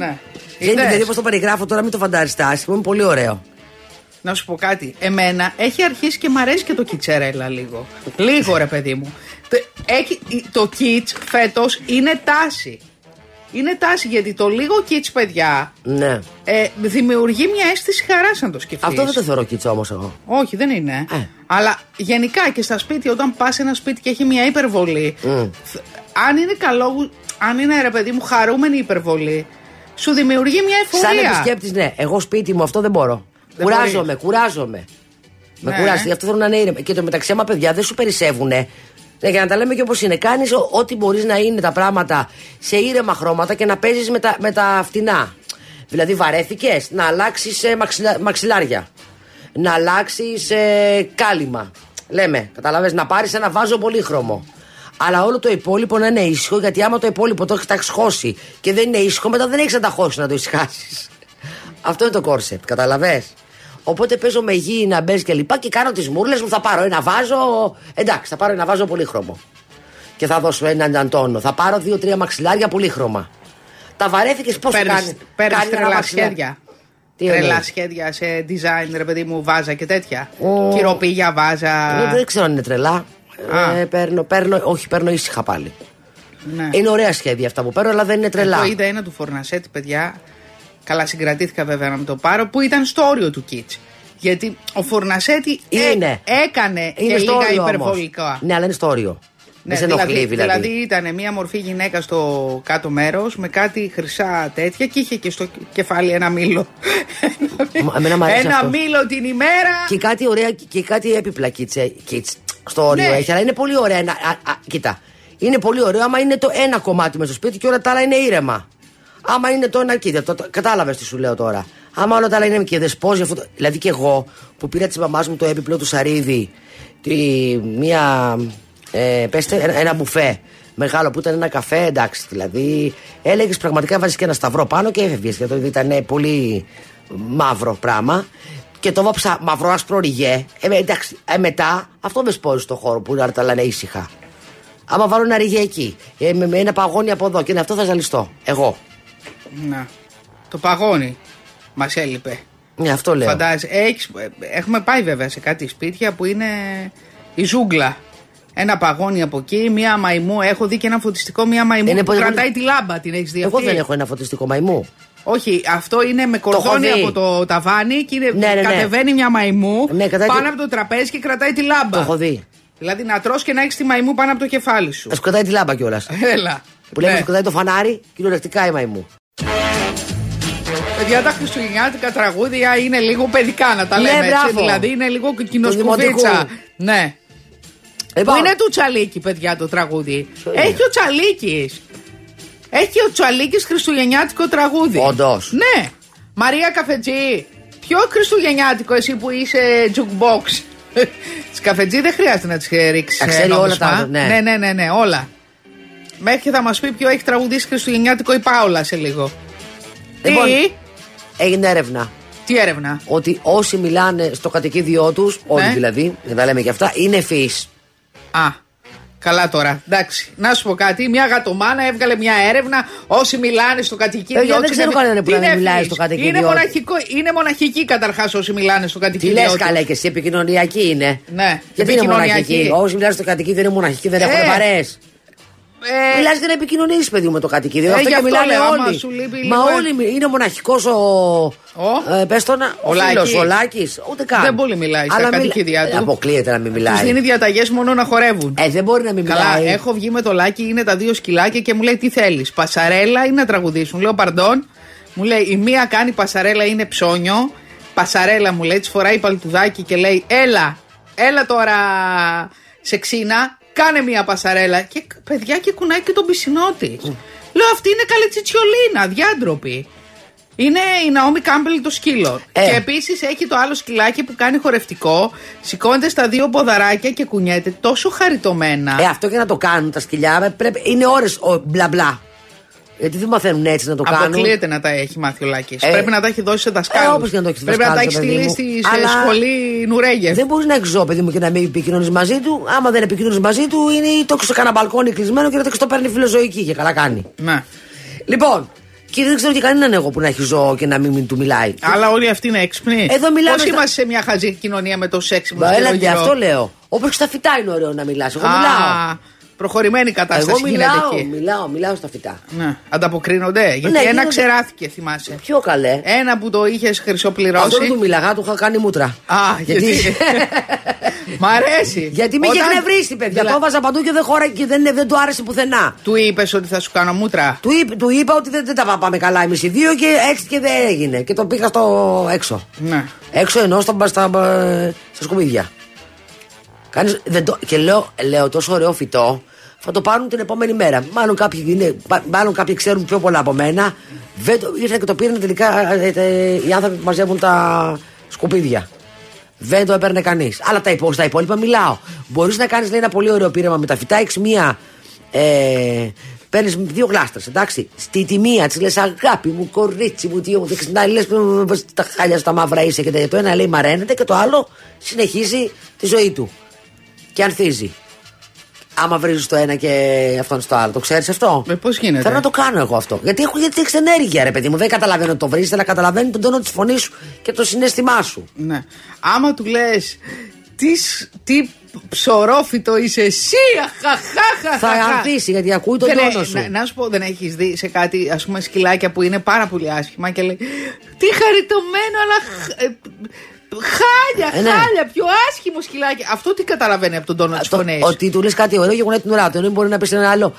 Δεν είναι Είδες; δηλαδή όπως το περιγράφω τώρα, μην το φαντάζεστε άσχημο, είναι πολύ ωραίο. Να σου πω κάτι. Εμένα έχει αρχίσει και μ' αρέσει και το κιτσερέλα λίγο. Λίγο ρε παιδί μου. Το, έχει, το κιτς φέτος είναι τάση. Είναι τάση γιατί το λίγο κιτς παιδιά Ναι. ε, δημιουργεί μια αίσθηση χαράς αν το σκεφτείς. Αυτό δεν το θεωρώ κίτσο όμως εγώ. Όχι, δεν είναι. Ε. Αλλά γενικά και στα σπίτια, όταν πας σε ένα σπίτι και έχει μια υπερβολή, Μμ. θ- αν είναι καλό, αν είναι ρε παιδί μου χαρούμενη υπερβολή, σου δημιουργεί μια Σαν εφορία. επισκέπτης, ναι. Εγώ σπίτι μου αυτό δεν μπορώ. Δεν κουράζομαι, μπορείς. κουράζομαι. Με Ναι. κουράζει. Γι' αυτό θέλω να είναι ήρεμα. Και το μεταξύ, άμα παιδιά δεν σου περισσεύουνε. ε, Για να τα λέμε και όπως είναι. Κάνεις ό,τι μπορείς να είναι τα πράγματα σε ήρεμα χρώματα και να παίζεις με, τα- με τα φτηνά. Δηλαδή, βαρέθηκες να αλλάξεις μαξιλάρια. Να αλλάξεις κάλυμα. Λέμε, καταλαβες, να πάρεις ένα βάζο πολύχρωμο. Αλλά όλο το υπόλοιπο να είναι ήσυχο, γιατί άμα το υπόλοιπο το έχεις τα χώσει και δεν είναι ήσυχο, μετά δεν έχεις να τα χώσεις να το ησυχάσεις. Αυτό είναι το κόρσετ, καταλαβέ. Οπότε παίζω με γη να μπε και λοιπά και κάνω τις μούρλε μου. Θα πάρω ένα βάζο. Εντάξει, θα πάρω ένα βάζο πολύχρωμο. Και θα δώσω έναν τόνο. Θα πάρω δύο-τρία μαξιλάρια πολύχρωμα. Τα βαρέθηκες πώς θα Παίρνεις- κάνει. παίρνεις κάνει ένα τρελά μαξιλάρι. σχέδια. Τι τρελά εννοείς; σχέδια σε design, ρε παιδί μου, βάζα και τέτοια. Ω. Κυροπήγια, βάζα. Ε, Δεν ξέρω αν είναι τρελά. Α. Ε, παίρνω, παίρνω, όχι, παίρνω ήσυχα πάλι. Ναι. Είναι ωραία σχέδια αυτά που παίρνω, αλλά δεν είναι τρελά. Εγώ είδα ένα του Φορνασέτη, παιδιά. Καλά, συγκρατήθηκα βέβαια να το πάρω, που ήταν στο όριο του Κίτς. Γιατί ο Φορνασέτη ε- Είναι. έκανε Είναι και στο λίγα όριο όμως. υπερβολικά. Ναι, αλλά είναι στο όριο. Ναι, δεν σε ενοχλεί δηλαδή. δηλαδή ήταν μια μορφή γυναίκα στο κάτω μέρος με κάτι χρυσά τέτοια και είχε και στο κεφάλι ένα μήλο. Μα- εμένα μ' αρέσει ένα αυτό. μήλο την ημέρα. Και κάτι ωραία και κάτι έπιπλα κίτσε, κίτς, στο όριο Ναι. έχει. Αλλά είναι πολύ ωραία. να- α, α, κοίτα. Είναι πολύ ωραίο άμα είναι το ένα κομμάτι μες στο σπίτι και όλα τα άλλα είναι ήρεμα. Άμα είναι το ένα, κοίτα, το, το, κατάλαβες τι σου λέω τώρα. Άμα όλα τα άλλα είναι και δεσπόζει αυτό. το- δηλαδή και εγώ που πήρα της μαμάς μου το έπιπλο του σαρίδι, τη, μία. Ε, πέστε, ένα, ένα μπουφέ μεγάλο που ήταν ένα καφέ, εντάξει. Δηλαδή έλεγες πραγματικά βάζεις και ένα σταυρό πάνω και έφευγες. Γιατί ήταν πολύ μαύρο πράγμα. Και το βάψα μαύρο άσπρο ριγέ. Ε, εντάξει, ε, μετά αυτό δεσπόζει στο χώρο που να τα λένε ήσυχα. Άμα βάλω ένα ριγέ εκεί, ε, με, με ένα παγόνι από εδώ και είναι αυτό θα ζαλιστώ. Εγώ. Να. Το παγόνι μας έλειπε. Ναι, αυτό λέω. Φαντάζεσαι. Έχεις, έχουμε πάει βέβαια σε κάτι σπίτια που είναι η ζούγκλα. Ένα παγόνι από εκεί, μία μαϊμού. Έχω δει και ένα φωτιστικό, μία μαϊμού Είναι που πολύ- κρατάει τη λάμπα. Την έχεις δει Εγώ αυτή; δεν έχω ένα φωτιστικό μαϊμού. Όχι, αυτό είναι με έχω κορδόνι δει. από το ταβάνι και είναι, Ναι, ναι, ναι. κατεβαίνει μια μαϊμού Ναι, κρατάει πάνω τη- από το τραπέζι και κρατάει τη λάμπα. Το έχω δει. Δηλαδή να τρως και να έχεις τη μαϊμού πάνω από το κεφάλι σου. Θα σου κρατάει τη λάμπα κιόλας. Έλα. Που λέμε Ναι. σου κρατάει το φανάρι, κυριολεκτικά η μαϊμού. Παιδιά, τα χριστουγεννιάτικα τραγούδια είναι λίγο παιδικά να τα Ναι, λέμε έτσι. μπράβο. Δηλαδή είναι λίγο κοινοσκουβίτσα. δημοτικού. Ναι. Λοιπόν, Πού είναι του Τσαλίκη, παιδιά, το τραγούδι. Ποιο είναι; Έχει ο Τσαλίκης. Έχει ο Τσαλίκης χριστουγεννιάτικο τραγούδι. Όντως. Ναι. Μαρία Καφετζή. Ποιο χριστουγεννιάτικο εσύ που είσαι jukebox; Τη καφετζή δεν χρειάζεται να τη ρίξεις. Τα ξέρει όλα τα- ναι. ναι, ναι, ναι, ναι, όλα. Μέχρι και θα μας πει ποιο έχει τραγουδίσει χριστουγεννιάτικο η Πάολα σε λίγο. Λοιπόν, Τι, έγινε έρευνα τι έρευνα; ότι όσοι μιλάνε στο κατοικίδιό τους, όλοι Ναι. δηλαδή, δεν τα λέμε και αυτά, είναι ευφυεί. Α, Καλά τώρα. Εντάξει. Να σου πω κάτι. Μια γατομάνα έβγαλε μια έρευνα. Όσοι μιλάνε στο κατοικίδιο. Παιδιά, δεν όσοι ξέρω είναι- κανένα που Τι να είναι μιλάει ευθύς. στο κατοικίδιο Είναι, τους. μοναχικό, είναι μοναχική καταρχάς όσοι μιλάνε στο Τι κατοικίδιο. λες τους. καλέ και εσύ, επικοινωνιακή είναι. Ναι, Γιατί είναι επικοινωνιακή. μοναχική. Όσοι μιλάνε στο κατοικίδιο είναι μοναχική, δεν Ε, έχουν παρέε. Ε, Μιλάς για να επικοινωνήσεις, παιδί μου, με το κατοικίδιο. Ε, αυτό γι' και αυτό μιλάνε λέω, άμα όλοι. σου λείπει Μα λίγο- όλοι μι- είναι μοναχικός ο. Ο; Ε, πες το να. Ο Ο, Λάκης. φίλος, ο Λάκης. Ούτε καν. Δεν πολύ μιλάει στα Αλλά μιλά- κατοικίδια Ε, του. Αποκλείεται να μην Τους μιλάει. δίνει διαταγές μόνο να χορεύουν. Ε, δεν μπορεί να μην Καλά, μιλάει. έχω βγει με το λάκι, είναι τα δύο σκυλάκια και μου λέει τι θέλεις. Πασαρέλα ή να τραγουδήσουν; Λέω παρντών. Μου λέει η μία κάνει πασαρέλα είναι ψώνιο. Πασαρέλα μου λέει, της φοράει παλτουδάκι και λέει Έλα, έλα τώρα σε ξύνα, κάνε μία πασαρέλα. Και παιδιά και κουνάει και τον πισινό τη. Λέω αυτή είναι καλή τσιτσιολίνα, διάντροπη. Είναι η Ναόμι Κάμπελ το σκύλο. Ε. Και επίσης έχει το άλλο σκυλάκι που κάνει χορευτικό. Σηκώνεται στα δύο ποδαράκια και κουνιέται τόσο χαριτωμένα. Ε, αυτό και να το κάνουν τα σκυλιά ε, πρέπει, είναι ώρες μπλα μπλα. Γιατί δεν μαθαίνουν έτσι να το κάνουν. Αποκλείεται να τα έχει μάθει ο Λάκης. Ε, Πρέπει να τα έχει δώσει σε δασκάλους. ε, όπως και να το έχει Πρέπει να τα έχει δασκάλους, παιδί στείλει μου. στη σε Αλλά σχολή Νουρέγεφ. Δεν μπορείς να έχεις ζώο, παιδί μου, και να μην επικοινωνείς μαζί του. Άμα δεν επικοινωνείς μαζί του, είναι ή το έχεις στο κανένα μπαλκόνι κλεισμένο και το το παίρνει φιλοζωική και καλά κάνει. Ναι. Λοιπόν, και δεν ξέρω και κανέναν εγώ που να έχει ζώο και να μην, μην του μιλάει. Αλλά όλοι αυτοί είναι έξυπνοι. Εδώ μιλάμε Πώ στα- είμαστε σε μια χαζή κοινωνία με το σεξ που Μα έλατε, αυτό λέω. Όπω και στα φυτά είναι ωραίο να μιλάς. Εγώ μιλάω. Προχωρημένη Εγώ κατάσταση γίνεται μιλάω, εκεί. μιλάω, μιλάω στα φυτά. Ναι. Ανταποκρίνονται. Γιατί Ναι, ένα γίνονται. ξεράθηκε, θυμάσαι. Πιο καλέ. Ένα που το είχες Αυτό χρυσοπληρώσει. δεν του μιλαγά, του είχα κάνει μούτρα. Α, γιατί. Μ' αρέσει. Γιατί με είχε Όταν- εκνευρίσει, παιδιά. Δηλα- Το έβαζα παντού και δεν χώρα και δεν, δεν του άρεσε πουθενά. Του είπες ότι θα σου κάνω μούτρα; Του, είπ- του είπα ότι δεν, δεν τα πάμε καλά εμείς οι δύο και έτσι και δεν έγινε. Και το πήγα στο έξω. Ναι. Έξω εννοώ στα, στα, στα σκουπίδια. Κάνεις, δεν το, και λέω, λέω τόσο ωραίο φυτό θα το πάρουν την επόμενη μέρα. Μάλλον κάποιοι, είναι, πα- μάλλον κάποιοι ξέρουν πιο πολλά από μένα. Δεν το, ήρθαν και το πήραν τελικά ε, ε, οι άνθρωποι που μαζεύουν τα σκουπίδια. Δεν το έπαιρνε κανείς. Αλλά τα, υπό, στα υπόλοιπα μιλάω. Μπορείς να κάνεις ένα πολύ ωραίο πείραμα με τα φυτά. Έχεις μία. Ε, Παίρνεις δύο γλάστρες, εντάξει. Στη τη μία της λες αγάπη μου, κορίτσι μου, τι μου, και στην άλλη λε τα χάλια στα μαύρα είσαι και τέτοια. Το ένα λέει μαραίνεται και το άλλο συνεχίζει τη ζωή του. Και ανθίζει. Άμα βρίζεις το ένα και αυτόν στο άλλο, το ξέρεις αυτό; Ε, πώς γίνεται; Θέλω να το κάνω εγώ αυτό. Γιατί έχω γιατί έχεις ενέργεια, ρε παιδί μου. Δεν καταλαβαίνω ότι το βρίζεις, αλλά καταλαβαίνεις τον τόνο της φωνής σου και το συνέστημά σου. Ναι. Άμα του λες. Τις, τι ψωρόφιτο είσαι εσύ, αχαχάχα. Θα ανθίσει γιατί ακούει τον Δεν τόνο έ- σου. Να, να σου πω, δεν έχεις δει σε κάτι, ας πούμε, σκυλάκια που είναι πάρα πολύ άσχημα και λέει Τι χαριτωμένο, αλλά. χ- ε, Χάλια, Ε, ναι. χάλια, πιο άσχημο σκυλάκι. Αυτό τι καταλαβαίνει από τον τόνο τη Το- φωνή. ότι του λες κάτι ωραίο και γονάει την ουρά του. Ενώ μπορεί να πεις σε ένα άλλο.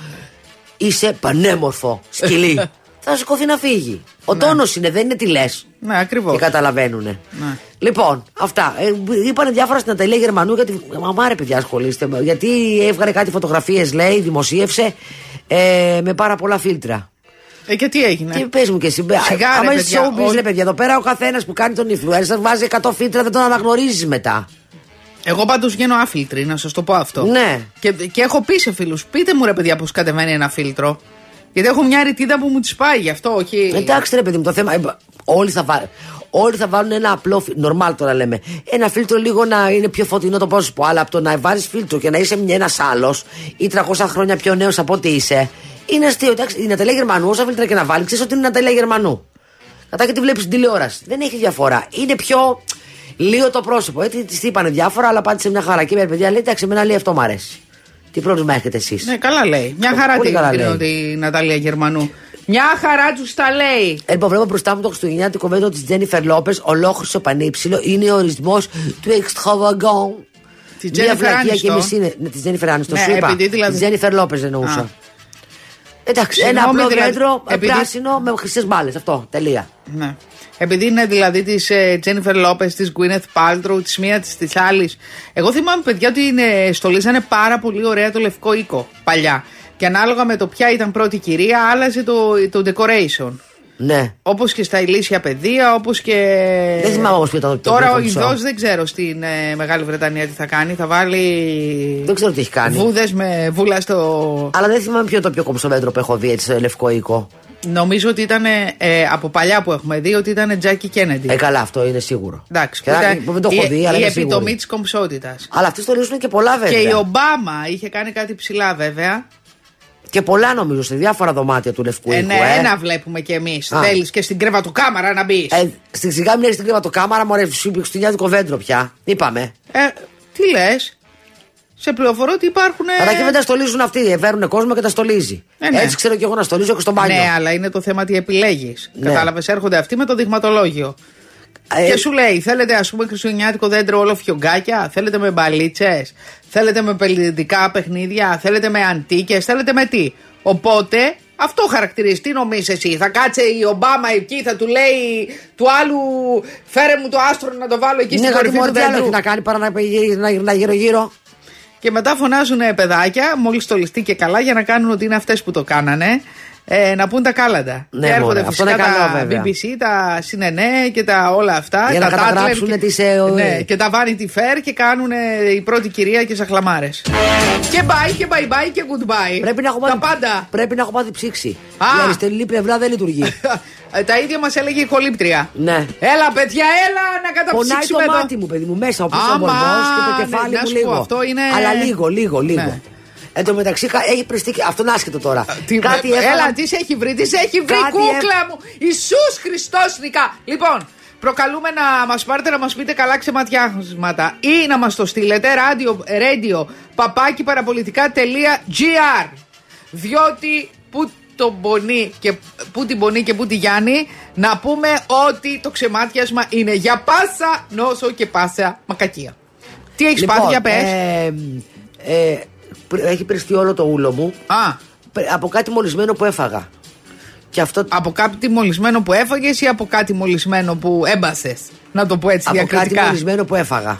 Είσαι πανέμορφο σκυλί. θα σηκωθεί να φύγει. Ο τόνος είναι, δεν είναι τι λες. Ναι, ακριβώς. Και καταλαβαίνουνε. Ναι. Λοιπόν, αυτά. Ε, είπανε διάφορα στην Αταλία Γερμανού γιατί. Μα ρε παιδιά, ασχολείστε. με- Γιατί έβγαλε κάτι φωτογραφίες, λέει, δημοσίευσε ε, με πάρα πολλά φίλτρα. Ε, και τι έγινε; Τι πες μου και εσύ. Σιγά, Άμα ρε, είσαι παιδιά, showbiz, όλοι- ρε παιδιά, εδώ πέρα ο καθένας που κάνει τον influencer βάζει 100 φίλτρα, δεν τον αναγνωρίζεις μετά. Εγώ πάντως βγαίνω άφιλτρη, να σας το πω αυτό. Ναι. Και, και έχω πει σε φίλους, πείτε μου ρε παιδιά πώς κατεβαίνει ένα φίλτρο. Γιατί έχω μια ρητίδα που μου τη πάει γι' αυτό, όχι. Εντάξει, ρε παιδί μου, το θέμα. ε, Όλοι θα, βά- όλοι θα βάλουν ένα απλό. φι- Νορμάλ τώρα λέμε. Ένα φίλτρο λίγο να είναι πιο φωτεινό το πρόσωπο. Αλλά από το να βάζεις φίλτρο και να είσαι ένας άλλος ή 300 χρόνια πιο νέος από ό,τι είσαι. Είναι αστείο. Εντάξει, η Ναταλία Γερμανού, όσα φίλτρα και να βάλει, ξέρεις ότι είναι η Ναταλία Γερμανού. Κατά και τη βλέπεις στην τηλεόραση. Δεν έχει διαφορά. Είναι πιο λίγο το πρόσωπο. Έτσι της είπανε διάφορα, αλλά πάτησε μια χαρά. Και είπε, παιδιά, λέει, εντάξει, εμένα λέει αυτό μου αρέσει. Τι πρόβλημα έχετε εσείς; Ναι, καλά λέει. Μια χαρά Πολύ την καλά κρίνω λέει. τη Ναταλία Γερμανού. Μια χαρά τους τα λέει. Ε, Λοιπόν, βλέπω μπροστά μου το χριστουγεννιάτικο βέντο της Τζένιφερ Λόπες, ολόχρυσο πανύψηλο. Είναι ο ορισμός του extravagant. Της Μια Jennifer βλακεία Aniston. και μισή είναι. Ναι, της Τζένιφερ Άνιστο. Ναι, σου είπα. επειδή δηλαδή- Της Τζένιφερ Λόπες εννοούσα. Α. Εντάξει, ένα Συγγνώμη, απλό δηλαδή, δέντρο ε, επειδή- πράσινο με χρυσές μπάλες. Αυτό. Τελεία. Ναι. Επειδή είναι δηλαδή της Τζένιφερ Λόπες, της Γκουίνεθ Πάλτρου, της μία της άλλης. Εγώ θυμάμαι, παιδιά, ότι είναι, στολίζανε πάρα πολύ ωραία το λευκό οίκο παλιά. Και ανάλογα με το ποια ήταν πρώτη κυρία, άλλαζε το, το decoration. Ναι. Όπως και στα ηλίσια παιδεία, όπως και. Δεν θυμάμαι όμως ποιο ήταν το Τώρα ο πρώτο Ινδός μισό. δεν ξέρω στην ε, Μεγάλη Βρετανία τι θα κάνει. Θα βάλει. Δεν ξέρω τι έχει κάνει. Βούδες με βούλα στο. Αλλά δεν θυμάμαι ποιο είναι το πιο κομψό δέντρο που έχω δει έτσι σε λευκό οίκο. Νομίζω ότι ήταν ε, από παλιά που έχουμε δει ότι ήταν Τζάκι Κέννεντι. Ε, καλά, αυτό είναι σίγουρο. Εντάξει, Και που να- ήταν που δεν το έχω η, δει, αλλά η είναι επιτομή σίγουρη. της κομψότητας. Αλλά αυτοί στολίζουν και πολλά βέβαια. Και η Ομπάμα είχε κάνει κάτι ψηλά βέβαια. Και πολλά νομίζω σε διάφορα δωμάτια του Λευκού Ε, Οίκου, ναι, ε. ένα βλέπουμε κι εμείς. Α. Θέλεις και στην κρεβατοκάμαρα να μπεις. Ε, στην σιγά μην στην κρεβατοκάμαρα, μωρέ, σου είπε στην νιάδικο βέντρο πια. Είπαμε. Ε, τι λες; Σε πληροφορώ ότι υπάρχουν. Αλλά και δεν τα στολίζουν αυτοί. ε, Φέρουν κόσμο και τα στολίζει. Ε, ναι. Έτσι ξέρω και εγώ να στολίζω και στο μπάνιο. Ναι, αλλά είναι το θέμα τι επιλέγεις. Ναι. Κατάλαβες, έρχονται αυτοί με το δειγματολόγιο. Ε, Και σου λέει, θέλετε ας πούμε χριστουγεννιάτικο δέντρο όλο φιωγκάκια, θέλετε με μπαλίτσες, θέλετε με πελιδικά παιχνίδια, θέλετε με αντίκες, θέλετε με τι; Οπότε αυτό χαρακτηρίζει. Τι νομίζεις εσύ, θα κάτσε η Ομπάμα εκεί, θα του λέει του άλλου φέρε μου το άστρο να το βάλω εκεί ναι, στην κάτι κορυφή μόνο του τι άλλο δέντρου. έχει να κάνει παρά να γυρνάει να γυρνάει γύρω-γύρω. Και μετά φωνάζουν παιδάκια, μόλις στολιστεί και καλά, για να κάνουν ότι είναι αυτές που το κάνανε. Ε, να πούν τα κάλαντα. Ναι, και έρχονται μωρέ, αυτό φυσικά είναι καλό, τα βέβαια. BBC, τα CNN και τα όλα αυτά. Για τα να Tatler καταγράψουν και- τις, ε, ο- ναι, και τα Vanity Fair και κάνουν ε, η πρώτη κυρία και σαχλαμάρες. και bye και bye bye και goodbye. Πρέπει να έχω τα μάθει, πάντα. Πρέπει να έχω μάθει ψήξη. Α. Η αριστερή πλευρά δεν λειτουργεί. Ε, τα ίδια μας έλεγε η κολύπτρια. ναι. Έλα, παιδιά, έλα να Πονάει καταψύξουμε το εδώ. μάτι μου, παιδί μου, μέσα ο πίσω Άμα, κορμός και το ναι, κεφάλι να μου σου πω, λίγο. αυτό είναι- Αλλά λίγο, λίγο, λίγο. Ναι. Εν τω μεταξύ κα- έχει πριστεί. και- Αυτό είναι άσχετο τώρα. Τι, Κάτι ε, έφαγα- Έλα, τι σε έχει βρει, τι σε έχει βρει, Κάτι κούκλα μου. Ιησούς Χριστός νικά. Λοιπόν, προκαλούμε να μας πάρετε να μας πείτε καλά ξεματιάσματα ή να μας το στείλετε radio, radio παπάκι παραπολιτικά.gr διότι που τον πονεί και που την πονεί και που τη γιάνει να πούμε ότι το ξεμάτιασμα είναι για πάσα νόσο και πάσα μακακία. Τι έχεις Λοιπόν, πάθει για πες. ε, ε, πρ- έχει πριστεί όλο το ούλο μου Α, πρ- από κάτι μολυσμένο που έφαγα. Και αυτό Από κάτι μολυσμένο που έφαγες ή από κάτι μολυσμένο που έμπασες; Να το πω έτσι από κάτι διακριτικά. μολυσμένο που έφαγα.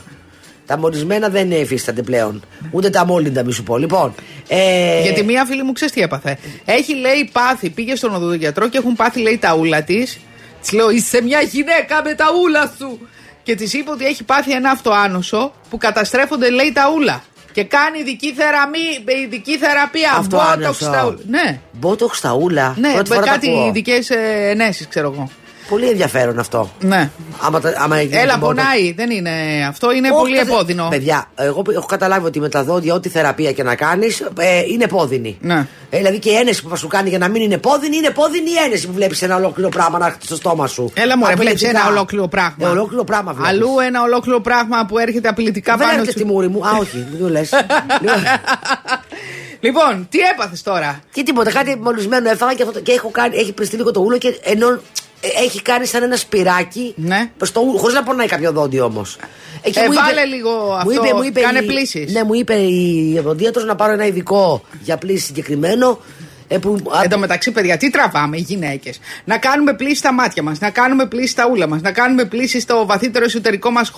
Τα μολυσμένα δεν υφίστανται πλέον. Ούτε τα μόλυντα, μη σου πω. Λοιπόν. Ε, Γιατί μία φίλη μου ξέρεις τι έπαθε; Έχει λέει πάθη, πήγε στον οδοντογιατρό και έχουν πάθει λέει τα ούλα της. Της λέω είσαι μια γυναίκα με τα ούλα σου. Και της είπε ότι έχει πάθει ένα αυτοάνωσο που καταστρέφονται λέει τα ούλα. Και κάνει ειδική, θεραμή, ειδική θεραπεία. Αυτοάνωσο. Botox στα ούλα. Ναι, Μπότοξ στα ούλα. ναι Πρώτη με φορά τα κάτι ακούω. ειδικές ενέσεις, ξέρω εγώ. Πολύ ενδιαφέρον αυτό. Ναι. Άμα, τα- άμα γίνει Έλα, το Botox. πονάει. Δεν είναι αυτό, είναι Όχι, πολύ δεν- επώδυνο. Παιδιά, εγώ έχω καταλάβει ότι με τα δόντια, ό,τι θεραπεία και να κάνεις, ε, είναι επώδυνη. Ναι. Ε, δηλαδή και η ένεση που θα σου κάνει για να μην είναι επώδυνη, είναι επώδυνη η ένεση που βλέπεις ένα ολόκληρο πράγμα να έρχεται στο στόμα σου. Έλα μου, βλέπεις Απειλητικά. ένα ολόκληρο πράγμα. Ε, ολόκληρο πράγμα βλέπεις. Αλλού ένα ολόκληρο πράγμα που έρχεται απειλητικά Δεν πάνω έρχεται σου. στη μούρη μου. Α, όχι, μην το λες. λοιπόν, τι έπαθες τώρα; και τίποτα, κάτι μολυσμένο έφαγα και, αυτό, το- και έχω κάνει, έχει πριστεί λίγο το ούλο και ενώ ε, έχει κάνει σαν ένα σπυράκι. Ναι. Χωρίς να πονάει κάποιο δόντι όμως. Ε, βάλε λίγο αυτό, κάνε η- πλύσεις. Ναι, μου είπε η οδοντίατρος να πάρω ένα ειδικό για πλήση συγκεκριμένο. Ε, που, α, Εν τω μεταξύ, παιδιά, τι τραβάμε οι γυναίκες. Να κάνουμε πλήση στα μάτια μας, να κάνουμε πλήση στα ούλα μας, να κάνουμε πλήση στο βαθύτερο εσωτερικό μας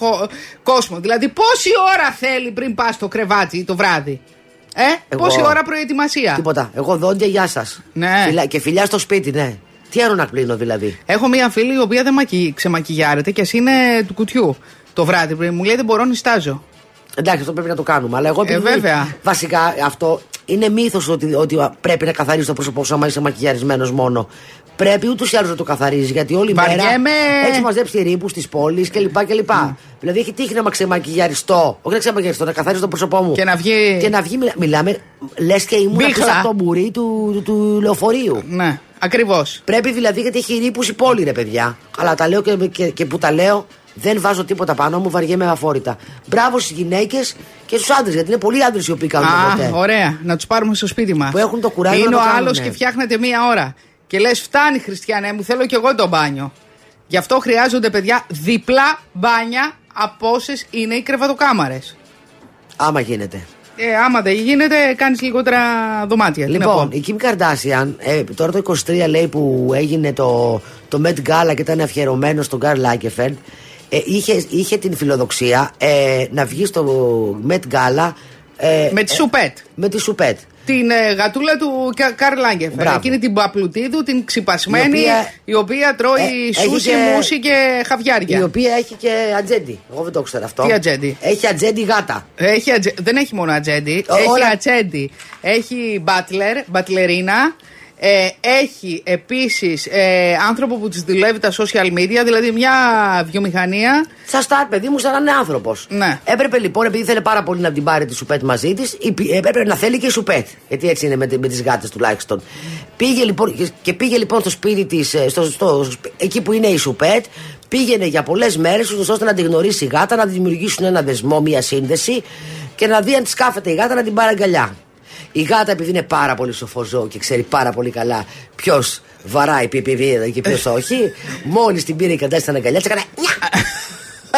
κόσμο. Δηλαδή, πόση ώρα θέλει πριν πας στο κρεβάτι το βράδυ; Ε, Εγώ- πόση ώρα προετοιμασία; Τίποτα. Εγώ δόντια, γεια σας. Ναι. Και φιλιά στο σπίτι, ναι. Τι άλλο να κλείνω δηλαδή; Έχω μία φίλη η οποία δεν μακι... ξεμακιγιάρεται και εσύ είναι του κουτιού το βράδυ πριν. Μου λέει δεν μπορώ, νιστάζω. Εντάξει, αυτό πρέπει να το κάνουμε. Αλλά εγώ Ε, επειδή βέβαια. Βασικά αυτό είναι μύθος ότι, ότι πρέπει να καθαρίζει το πρόσωπό σου άμα είσαι μακιγιαρισμένος μόνο. Πρέπει ούτως ή άλλως να το καθαρίζεις γιατί όλη μέρα Βαριέμαι. έχεις μαζέψει ρήπους τη πόλη κλπ. κλπ. Δηλαδή έχει τύχει να με ξεμακιγιαριστώ. Όχι να ξεμακιγιαριστώ, να καθαρίσω το πρόσωπό μου. Και να βγει- Και να βγει, μιλά- μιλάμε, λες και ήμουν Μπίχλα. πίσω από το μπουρί του, του, του λεωφορείου. Ναι, ακριβώς. Πρέπει δηλαδή γιατί έχει ρήπου η πόλη, ρε παιδιά. Αλλά τα λέω και, και, και που τα λέω, δεν βάζω τίποτα πάνω μου, βαριέμαι αφόρητα. Μπράβο στις γυναίκες και στους άντρες, γιατί είναι πολλοί άντρες οι οποίοι κάνουν το Α, ποτέ. ωραία. Να τους πάρουμε στο σπίτι μας. Που έχουν το κουράγιο Είναι να το ο κάνουν, άλλος ναι. και φτιάχνεται μία ώρα. Και λες, φτάνει Χριστιανέ μου, θέλω κι εγώ το μπάνιο. Γι' αυτό χρειάζονται, παιδιά, διπλά μπάνια από όσες είναι οι κρεβατοκάμαρες. Άμα γίνεται. Ε, άμα δεν γίνεται, κάνεις λιγότερα δωμάτια. Τι να Λοιπόν, πω. η Kim Kardashian, ε, τώρα το 23 λέει που έγινε το, το Met Gala και ήταν αφιερωμένο στον Καρλ Lagerfeld, ε, είχε, είχε την φιλοδοξία ε, να βγει στο Met Gala ε, Με τη ε, Σουπέτ. με τη Σουπέτ. Την ε, γατούλα του Κα- Καρλ Λάγκεφερ. Μπράβο. Εκείνη την παπλουτίδου, την ξυπασμένη, η οποία- οποία, τρώει Ε, έχει σούσι, και- μουσι και χαβιάρια. Η οποία έχει και ατζέντη. Εγώ δεν το ξέρω αυτό. Τι ατζέντη; Έχει ατζέντη γάτα. Έχει ατζε- Δεν έχει μόνο ατζέντη. Ω, Έχει όλα- ατζέντη. Έχει μπάτλερ, μπατλερίνα. Ε, έχει επίσης ε, άνθρωπο που της δουλεύει τα social media, δηλαδή μια βιομηχανία. Σα τα παιδί μου, σαν να είναι άνθρωπος. Ναι. Έπρεπε λοιπόν, επειδή ήθελε πάρα πολύ να την πάρει τη Σουπέτ μαζί της, έπρεπε να θέλει και η Σουπέτ. Γιατί έτσι είναι με, με τις γάτες τουλάχιστον. Πήγε λοιπόν, και- και πήγε λοιπόν στο σπίτι της, στο, στο, εκεί που είναι η Σουπέτ, πήγαινε για πολλές μέρες ώστε να τη γνωρίσει η γάτα, να δημιουργήσουν ένα δεσμό, μια σύνδεση και να δει αν της κάθεται η γάτα να την πάρει αγκαλιά. Η γάτα, επειδή είναι πάρα πολύ σοφό ζώο και ξέρει πάρα πολύ καλά ποιος βαράει πιπιβίδα και ποιος όχι, μόλις την πήρε η κατάσταση στην αγκαλιά, της έκανε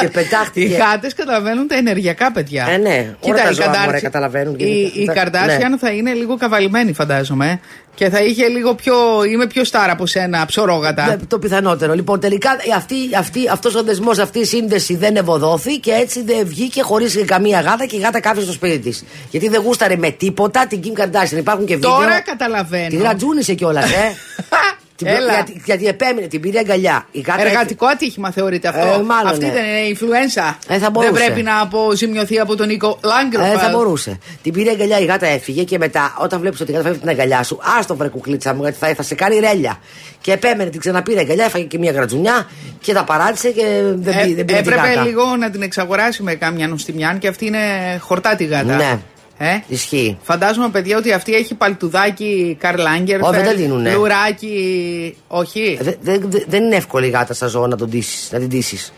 νιά! και Οι πετάχτηκε. γάτες καταλαβαίνουν τα ενεργειακά παιδιά. Ε, ναι. Όλα τα η ζώα, Καντάρ- μωρέ, καταλαβαίνουν και Η, τα- η τα- Καρδάσιαν ναι. θα είναι λίγο καβαλημένη, φαντάζομαι. Και θα είχε λίγο πιο. Είμαι πιο στάρα από σένα, ψωρόγατα. Ναι, το πιθανότερο. Λοιπόν, τελικά αυτή, αυτή, αυτός ο δεσμός, αυτή η σύνδεση δεν ευωδόθη και έτσι δεν βγήκε χωρίς καμία γάτα και η γάτα κάφησε στο σπίτι της. Γιατί δεν γούσταρε με τίποτα την Kim Kardashian. Υπάρχουν και βίντεο. Τώρα καταλαβαίνω. Τη γρατζούνισε κιόλας, ε. Την προ- Έλα. γιατί, γιατί επέμεινε, την πήρε αγκαλιά. Η γάτα Εργατικό ατύχημα θεωρείται αυτό. Ε, μάλλον, Αυτή ναι. δεν είναι influenza. Ε, θα δεν μπορούσε. πρέπει να αποζημιωθεί από τον Νίκο Λάγκροφ. Ε, θα μπορούσε. Την πήρε αγκαλιά, η γάτα έφυγε και μετά, όταν βλέπεις ότι η γάτα φεύγει την αγκαλιά σου, άστο βρε κουκλίτσα μου, γιατί θα, θα σε κάνει ρέλια. Και επέμενε, την ξαναπήρε αγκαλιά, έφαγε και μια γρατζουνιά και τα παράτησε και δεν, Ε, πή- δεν πήρε τη έπρεπε γάτα. λίγο να την εξαγοράσει με κάμια νοστιμιάν και αυτή είναι χορτάτη γάτα. Ναι. Ε; Ισχύει. Φαντάζομαι, παιδιά, ότι αυτή έχει παλτουδάκι Καρλ Άγκερ. Ω, δεν τα δίνουνε. Λουράκι. Όχι; Ε, δε- δε- δε- δεν είναι εύκολη η γάτα στα ζώα να, τον ντύσεις, να την ντύσεις.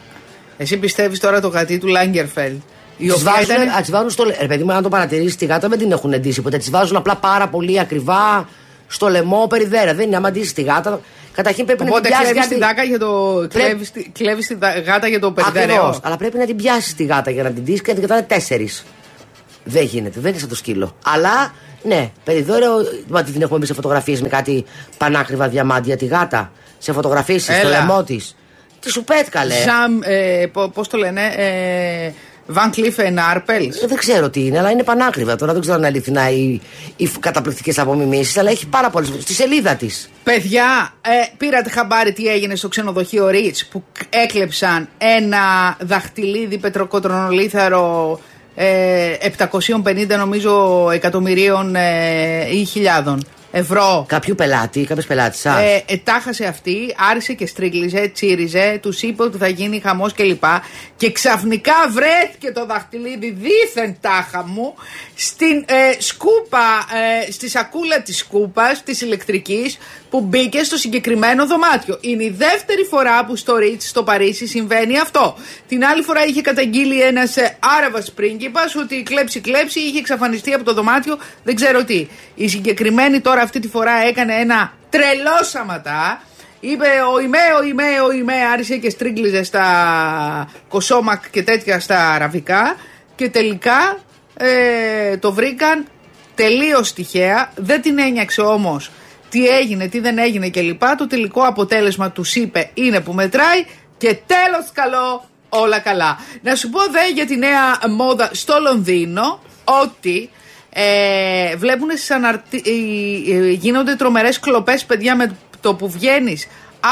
Εσύ πιστεύεις τώρα το γατί του Λάγκερφελ. Η Τη οποία βάζουν, ήταν. α, τις βάζουν στο. λε- Ρε παιδί μου, αν το παρατηρήσεις, τη γάτα δεν την έχουν ντύσει ποτέ. Τη βάζουν απλά πάρα πολύ ακριβά στο λαιμό περιδέρα. Δεν είναι άμα ντύσεις τη γάτα. Καταρχήν πρέπει Οπότε να την κλέβεις πιάσεις. την, τάκα για το... κλέβεις τη- κλέβεις τη δα- γάτα για το Ακριβώς. περιδέρεο. Αλλά πρέπει να την πιάσεις τη γάτα για να την ντύσεις και να την κατάνε τέσσερις. Δεν γίνεται, δεν είναι σαν το σκύλο. Αλλά ναι, περιδόρεο. Μα τι την έχουμε μπει σε φωτογραφίες με κάτι πανάκριβα διαμάντια τη γάτα. Σε φωτογραφίε στο Έλα. λαιμό της. Τι σου πέτκαλε. Ζαμ, ε, πώς το λένε, ε, Van Cleef Arpels. Ε, Δεν ξέρω τι είναι, αλλά είναι πανάκριβα. Τώρα δεν ξέρω αν είναι αληθινά οι, οι καταπληκτικές απομιμήσεις, αλλά έχει πάρα πολλές. Στη σελίδα της. Παιδιά, ε, πήρατε χαμπάρι τι έγινε στο ξενοδοχείο Ρίτς που κ- έκλεψαν ένα δαχτυλίδι πετροκοτρονολίθαρο ε, 750 νομίζω εκατομμυρίων ε, ή χιλιάδων ευρώ. Κάποιου πελάτη, κάποιος πελάτης σα. Ε, ε, τάχασε αυτή, άρχισε και στρίγλιζε, τσίριζε, του είπε ότι θα γίνει χαμός κλπ. Και ξαφνικά βρέθηκε το δαχτυλίδι δίθεν τάχα μου στην ε, σκούπα, ε, στη σακούλα της σκούπας, της ηλεκτρικής που μπήκε στο συγκεκριμένο δωμάτιο. Είναι η δεύτερη φορά που στο Ρίτς στο Παρίσι συμβαίνει αυτό. Την άλλη φορά είχε καταγγείλει ένας ε, Άραβας πρίγκιπας ότι κλέψει κλέψει είχε εξαφανιστεί από το δωμάτιο δεν ξέρω τι. Η συγκεκριμένη τώρα αυτή τη φορά έκανε ένα τρελό σαματά. Είπε ο Ιμέ, ο Ιμέ, ο Ιμέ, άρχισε και στρίγκλιζε στα κοσόμακ και τέτοια στα αραβικά και τελικά ε, το βρήκαν τελείως τυχαία, δεν την ένιαξε όμως τι έγινε, τι δεν έγινε κλπ. Το τελικό αποτέλεσμα τους είπε είναι που μετράει και τέλος καλό, όλα καλά. Να σου πω δε για τη νέα μόδα στο Λονδίνο ότι ε, βλέπουν στις αναρτι... ε, ε, γίνονται τρομερές κλοπές παιδιά με το που βγαίνεις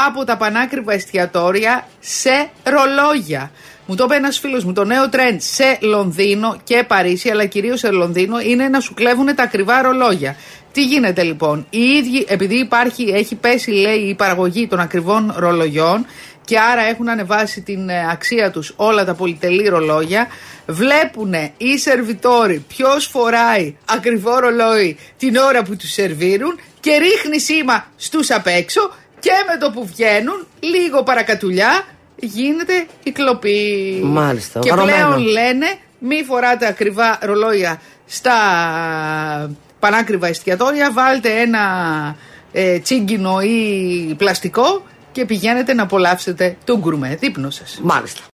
από τα πανάκριβα εστιατόρια σε ρολόγια. Μου το είπε ένας φίλος μου. Το νέο τρέντ σε Λονδίνο και Παρίσι, αλλά κυρίως σε Λονδίνο, είναι να σου κλέβουν τα ακριβά ρολόγια. Τι γίνεται λοιπόν, οι ίδιοι, επειδή υπάρχει, έχει πέσει λέει η παραγωγή των ακριβών ρολογιών και άρα έχουν ανεβάσει την ε, αξία τους όλα τα πολυτελή ρολόγια, βλέπουν οι σερβιτόροι ποιος φοράει ακριβό ρολόι την ώρα που τους σερβίρουν και ρίχνει σήμα στους απ' έξω και με το που βγαίνουν, λίγο παρακατουλιά, γίνεται η κλοπή. Μάλιστα, Και βαρωμένο. πλέον λένε μη φοράτε ακριβά ρολόγια στα πανάκριβα εστιατόρια, βάλτε ένα ε, τσίγκινο ή πλαστικό και πηγαίνετε να απολαύσετε τον γκουρμέ δείπνο σας. Μάλιστα.